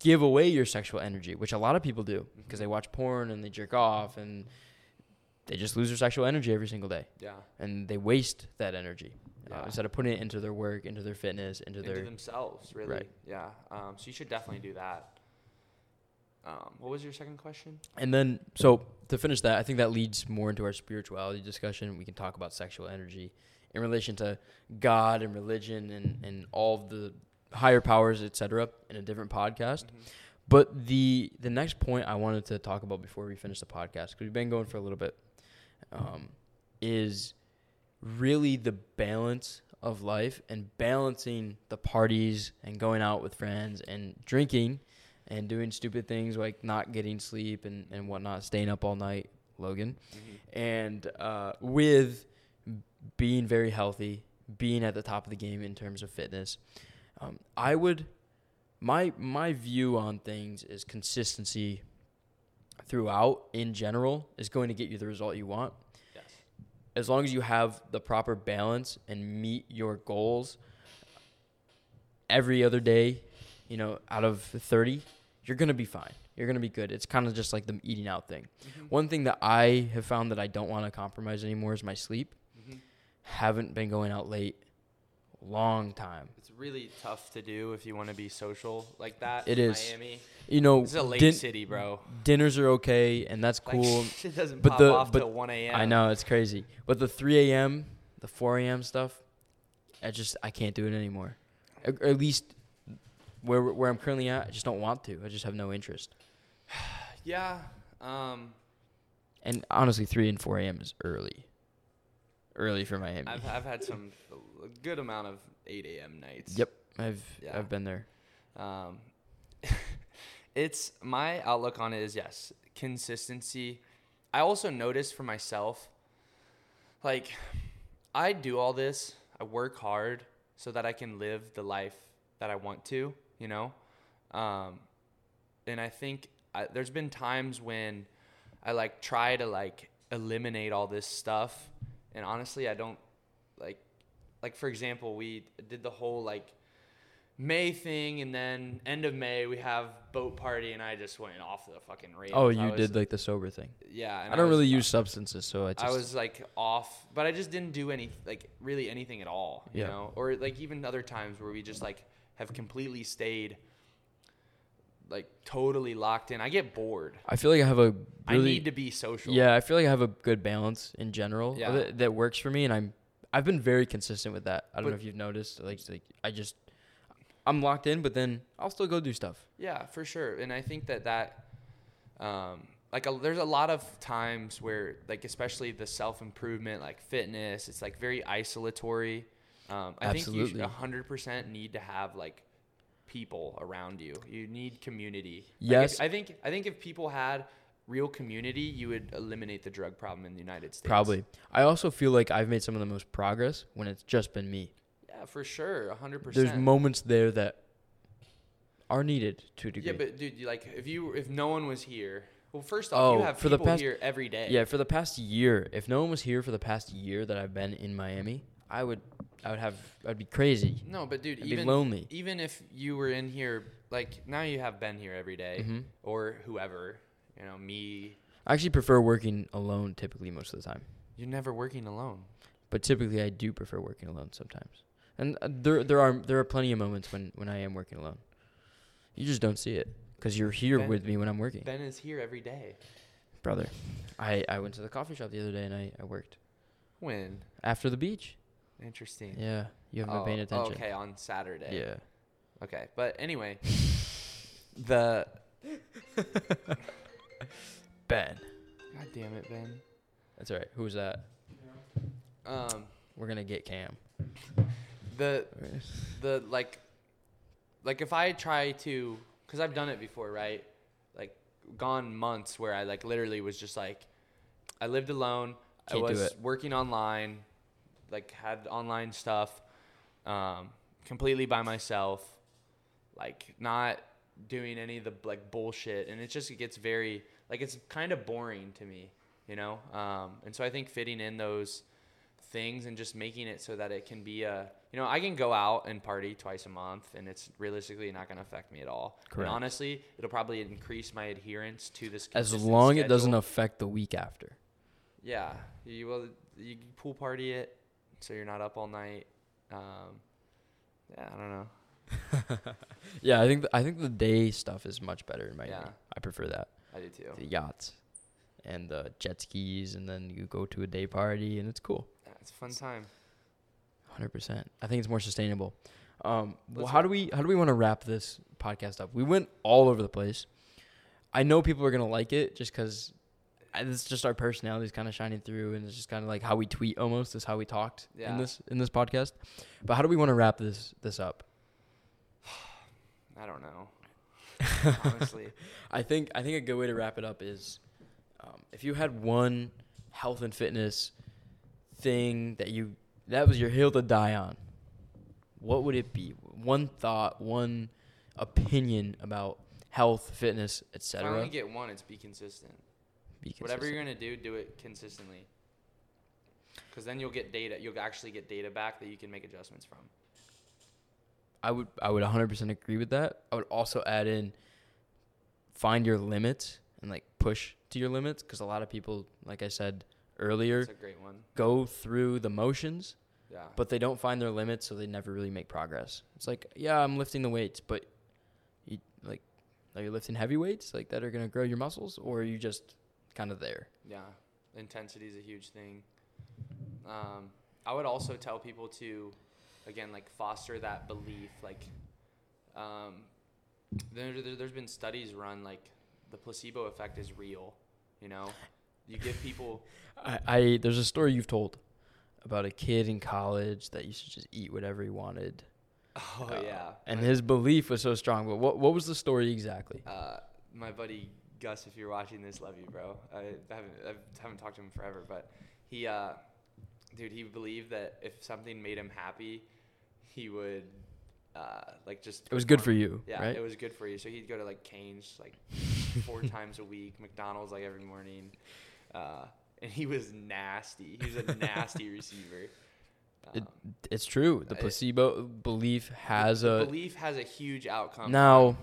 [SPEAKER 1] give away your sexual energy, which a lot of people do because they watch porn and they jerk off and they just lose their sexual energy every single day
[SPEAKER 2] yeah,
[SPEAKER 1] and they waste that energy uh, instead of putting it into their work, into their fitness, into,
[SPEAKER 2] into
[SPEAKER 1] their.
[SPEAKER 2] themselves, really.
[SPEAKER 1] Right.
[SPEAKER 2] Yeah. Um, so you should definitely do that. Um, what was your second question?
[SPEAKER 1] And then, so to finish that, I think that leads more into our spirituality discussion. We can talk about sexual energy in relation to God and religion and, and all of the higher powers, etc., in a different podcast. But the the next point I wanted to talk about before we finish the podcast, because we've been going for a little bit, um, is really the balance of life and balancing the parties and going out with friends and drinking and doing stupid things like not getting sleep and, and whatnot, staying up all night, Logan, and uh, with being very healthy, being at the top of the game in terms of fitness. Um, I would my my view on things is consistency throughout in general is going to get you the result you want.
[SPEAKER 2] Yes.
[SPEAKER 1] as long as you have the proper balance and meet your goals every other day you know out of 30 you're going to be fine. You're going to be good. It's kind of just like the eating out thing. One thing that i have found that i don't want to compromise anymore is my sleep.
[SPEAKER 2] Mhm.
[SPEAKER 1] haven't been going out late long time
[SPEAKER 2] It's really tough to do if you want to be social like that.
[SPEAKER 1] It
[SPEAKER 2] in
[SPEAKER 1] is.
[SPEAKER 2] Miami.
[SPEAKER 1] you know
[SPEAKER 2] is a lake
[SPEAKER 1] din-
[SPEAKER 2] city, bro.
[SPEAKER 1] dinners are okay and that's
[SPEAKER 2] Like,
[SPEAKER 1] cool
[SPEAKER 2] doesn't
[SPEAKER 1] but
[SPEAKER 2] pop
[SPEAKER 1] the-
[SPEAKER 2] off
[SPEAKER 1] but
[SPEAKER 2] till 1 a.m.
[SPEAKER 1] I know it's crazy, but the 3 a.m., the 4 a.m. stuff, I just I can't do it anymore. Or or at least where where I'm currently at, I just don't want to. I just have no interest.
[SPEAKER 2] Yeah. Um,
[SPEAKER 1] And honestly, 3 and 4 a.m. is early. Early for Miami.
[SPEAKER 2] I've I've had some a good amount of 8 a.m. nights.
[SPEAKER 1] yep, I've
[SPEAKER 2] Yeah.
[SPEAKER 1] I've been there.
[SPEAKER 2] Um, it's my outlook on it is yes, consistency. I also notice for myself, like, I do all this. I work hard so that I can live the life that I want to. You know, um, and I think I, there's been times when I like try to like eliminate all this stuff, and honestly, I don't like. Like for example, we did the whole like May thing, and then end of May we have boat party, and I just went off the fucking rails.
[SPEAKER 1] Oh, you
[SPEAKER 2] was-
[SPEAKER 1] did like the sober thing.
[SPEAKER 2] yeah.
[SPEAKER 1] I don't really use substances, so I just
[SPEAKER 2] I was like off, but I just didn't do any like really anything at all, you
[SPEAKER 1] Yeah.
[SPEAKER 2] know. Or like even other times where we just like have completely stayed like totally locked in. I get bored.
[SPEAKER 1] I feel like I have a
[SPEAKER 2] I
[SPEAKER 1] really
[SPEAKER 2] need to be social.
[SPEAKER 1] yeah. I feel like I have a good balance in general
[SPEAKER 2] Yeah.
[SPEAKER 1] it that works for me, and I'm I've been very consistent with that. I don't know if you've noticed. Like like I just I'm locked in, but then I'll still go do stuff.
[SPEAKER 2] Yeah, for sure. And I think that that, um, like, a, there's a lot of times where, like, especially the self improvement, like fitness, it's like very isolatory. Um, I
[SPEAKER 1] Absolutely.
[SPEAKER 2] think you hundred percent need to have like people around you. You need community. Like, if-
[SPEAKER 1] Yes.
[SPEAKER 2] I think I think if people had real community, you would eliminate the drug problem in the United States.
[SPEAKER 1] Probably. I also feel like I've made some of the most progress when it's just been me.
[SPEAKER 2] Yeah, for sure, hundred percent.
[SPEAKER 1] There's moments there that are needed to a degree.
[SPEAKER 2] Yeah, but dude, like if you if no one was here, well, first off, you
[SPEAKER 1] Oh,
[SPEAKER 2] have
[SPEAKER 1] for the past-
[SPEAKER 2] here every day.
[SPEAKER 1] Yeah, for the past year, if no one was here for the past year that I've been in Miami, I would, I would have, I'd be crazy.
[SPEAKER 2] No, but dude,
[SPEAKER 1] I'd be
[SPEAKER 2] even
[SPEAKER 1] lonely.
[SPEAKER 2] even if you were in here, like now you have been here every day,
[SPEAKER 1] Mhm.
[SPEAKER 2] or whoever, you know, me.
[SPEAKER 1] I actually prefer working alone typically most of the time,
[SPEAKER 2] You're never working alone.
[SPEAKER 1] but typically I do prefer working alone sometimes. And uh, there, there are, there are plenty of moments when, when I am working alone. You just don't see it because you're here
[SPEAKER 2] Ben-
[SPEAKER 1] with me when I'm working,
[SPEAKER 2] Ben is here every day.
[SPEAKER 1] brother. I, I went to the coffee shop the other day and I, I worked
[SPEAKER 2] When?
[SPEAKER 1] after the beach.
[SPEAKER 2] Interesting.
[SPEAKER 1] Yeah, you haven't
[SPEAKER 2] Oh,
[SPEAKER 1] been paying attention.
[SPEAKER 2] Okay, on Saturday.
[SPEAKER 1] Yeah.
[SPEAKER 2] Okay, but anyway, the
[SPEAKER 1] Ben.
[SPEAKER 2] God damn it, Ben.
[SPEAKER 1] That's all right. Who's that?
[SPEAKER 2] Um,
[SPEAKER 1] We're gonna get Cam.
[SPEAKER 2] the the like like if I try to cuz I've done it before, right? Like gone months where I like literally was just like I lived alone.
[SPEAKER 1] Can't
[SPEAKER 2] I
[SPEAKER 1] do
[SPEAKER 2] was
[SPEAKER 1] it.
[SPEAKER 2] working online, like had online stuff um completely by myself, like not doing any of the like bullshit and it just it gets very like it's kind of boring to me, you know? Um and so I think fitting in those things and just making it so that it can be a you know I can go out and party twice a month and it's realistically not going to affect me at all.
[SPEAKER 1] Correct.
[SPEAKER 2] And honestly, it'll probably increase my adherence to this.
[SPEAKER 1] As long it doesn't affect the week after.
[SPEAKER 2] Yeah, you will. You pool party it, so you're not up all night. Um, yeah, I don't know.
[SPEAKER 1] Yeah, I think th- I think the day stuff is much better in Miami.
[SPEAKER 2] Yeah.
[SPEAKER 1] I prefer that.
[SPEAKER 2] I do too.
[SPEAKER 1] The yachts and the jet skis, and then you go to a day party, and it's cool.
[SPEAKER 2] Yeah, it's a fun time.
[SPEAKER 1] Hundred percent. I think it's more sustainable. Um, well, how do we how do we want to wrap this podcast up? We went all over the place. I know people are gonna like it just because it's just our personalities kind of shining through, and it's just kind of like how we tweet almost is how we talked
[SPEAKER 2] Yeah.
[SPEAKER 1] in this in this podcast. But how do we want to wrap this this up?
[SPEAKER 2] I don't know. Honestly,
[SPEAKER 1] I think I think a good way to wrap it up is um, if you had one health and fitness thing that you that was your hill to die on, what would it be? One thought, one opinion about health, fitness, etc.
[SPEAKER 2] if I only get one, it's be consistent.
[SPEAKER 1] Be consistent.
[SPEAKER 2] Whatever you're gonna do, do it consistently. Because then you'll get data. You'll actually get data back that you can make adjustments from.
[SPEAKER 1] I would I would 100% agree with that. I would also add in find your limits and like push to your limits because a lot of people, like I said earlier,
[SPEAKER 2] It's a great one.
[SPEAKER 1] go through the motions
[SPEAKER 2] Yeah.
[SPEAKER 1] but they don't find their limits, so they never really make progress. It's like, yeah, I'm lifting the weights, but you like, are you lifting heavy weights like that are gonna grow your muscles, or are you just kind of there?
[SPEAKER 2] Yeah, intensity is a huge thing. Um, I would also tell people to, again, like foster that belief. Like, um, there, there, there's been studies run like the placebo effect is real. You know, you give people.
[SPEAKER 1] I, I there's a story you've told about a kid in college that used to just eat whatever he wanted.
[SPEAKER 2] Oh
[SPEAKER 1] Uh,
[SPEAKER 2] yeah,
[SPEAKER 1] and his belief was so strong. But what what was the story exactly?
[SPEAKER 2] uh, my buddy Gus, if you're watching this, love you, bro. I haven't I haven't talked to him forever, but he, uh, dude, he believed that if something made him happy, he would. Uh, like just
[SPEAKER 1] It was good for you,
[SPEAKER 2] Yeah,
[SPEAKER 1] right?
[SPEAKER 2] it was good for you. So he'd go to like Canes like four times a week, McDonald's like every morning, uh, and he was nasty. He was a nasty receiver.
[SPEAKER 1] It-
[SPEAKER 2] Um,
[SPEAKER 1] It's true. The
[SPEAKER 2] it-
[SPEAKER 1] placebo belief has a
[SPEAKER 2] belief has a huge outcome.
[SPEAKER 1] now.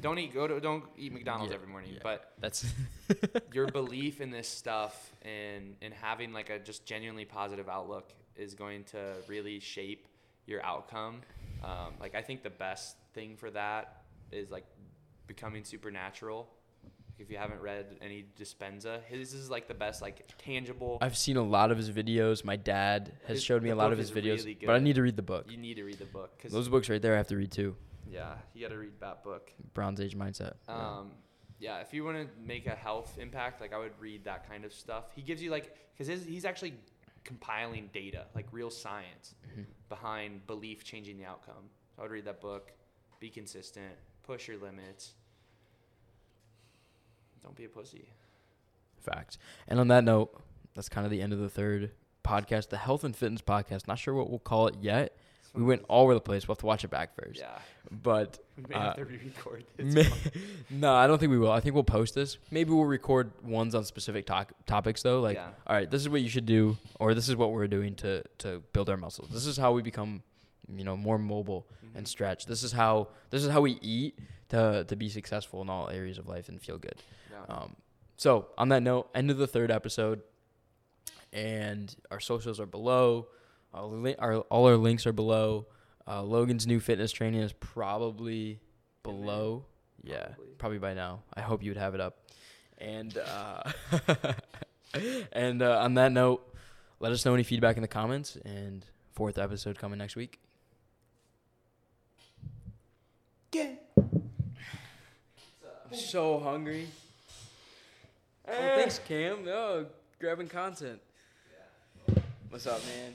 [SPEAKER 2] don't eat go to don't eat McDonald's
[SPEAKER 1] Yeah,
[SPEAKER 2] every morning,
[SPEAKER 1] yeah.
[SPEAKER 2] but
[SPEAKER 1] That's
[SPEAKER 2] your belief in this stuff and and having like a just genuinely positive outlook is going to really shape your outcome. Um, like I think the best thing for that is like Becoming Supernatural. If you haven't read any Dispenza, his is like the best like tangible.
[SPEAKER 1] I've seen a lot of his videos. My dad has
[SPEAKER 2] His-
[SPEAKER 1] showed me a lot of his videos,
[SPEAKER 2] really
[SPEAKER 1] but I need to read the book.
[SPEAKER 2] You need to read the book because
[SPEAKER 1] Those books right there I have to read too.
[SPEAKER 2] yeah, you got to read that book.
[SPEAKER 1] Bronze Age mindset. Yeah.
[SPEAKER 2] Um, yeah, if you want to make a health impact, like I would read that kind of stuff. He gives you like because he's actually compiling data, like real science
[SPEAKER 1] Mhm.
[SPEAKER 2] behind belief changing the outcome. I would read that book. Be consistent. Push your limits. Don't be a pussy.
[SPEAKER 1] Fact. And on that note, that's kind of the end of the third podcast, the health and fitness podcast. Not sure what we'll call it yet. We went all over the place. We'll have to watch it back first.
[SPEAKER 2] Yeah,
[SPEAKER 1] But
[SPEAKER 2] we may
[SPEAKER 1] Uh,
[SPEAKER 2] have to re-record this.
[SPEAKER 1] May- no, I don't think we will. I think we'll post this. Maybe we'll record ones on specific to- topics though. Like,
[SPEAKER 2] Yeah.
[SPEAKER 1] all right, this is what you should do, or this is what we're doing to to build our muscles. This is how we become, you know, more mobile and
[SPEAKER 2] Mhm.
[SPEAKER 1] stretch. This is how this is how we eat to to be successful in all areas of life and feel good.
[SPEAKER 2] Yeah.
[SPEAKER 1] Um, so on that note, end of the third episode, and our socials are below. Our, li- our all our links are below. Uh, Logan's new fitness training is probably
[SPEAKER 2] In there.
[SPEAKER 1] below. Yeah,
[SPEAKER 2] Probably.
[SPEAKER 1] probably by now. I hope you would have it up. And uh, and uh, on that note, let us know any feedback in the comments. And fourth episode coming next week.
[SPEAKER 2] Yeah.
[SPEAKER 1] I'm so hungry. Oh, thanks, Cam. No, grabbing content. What's up, man?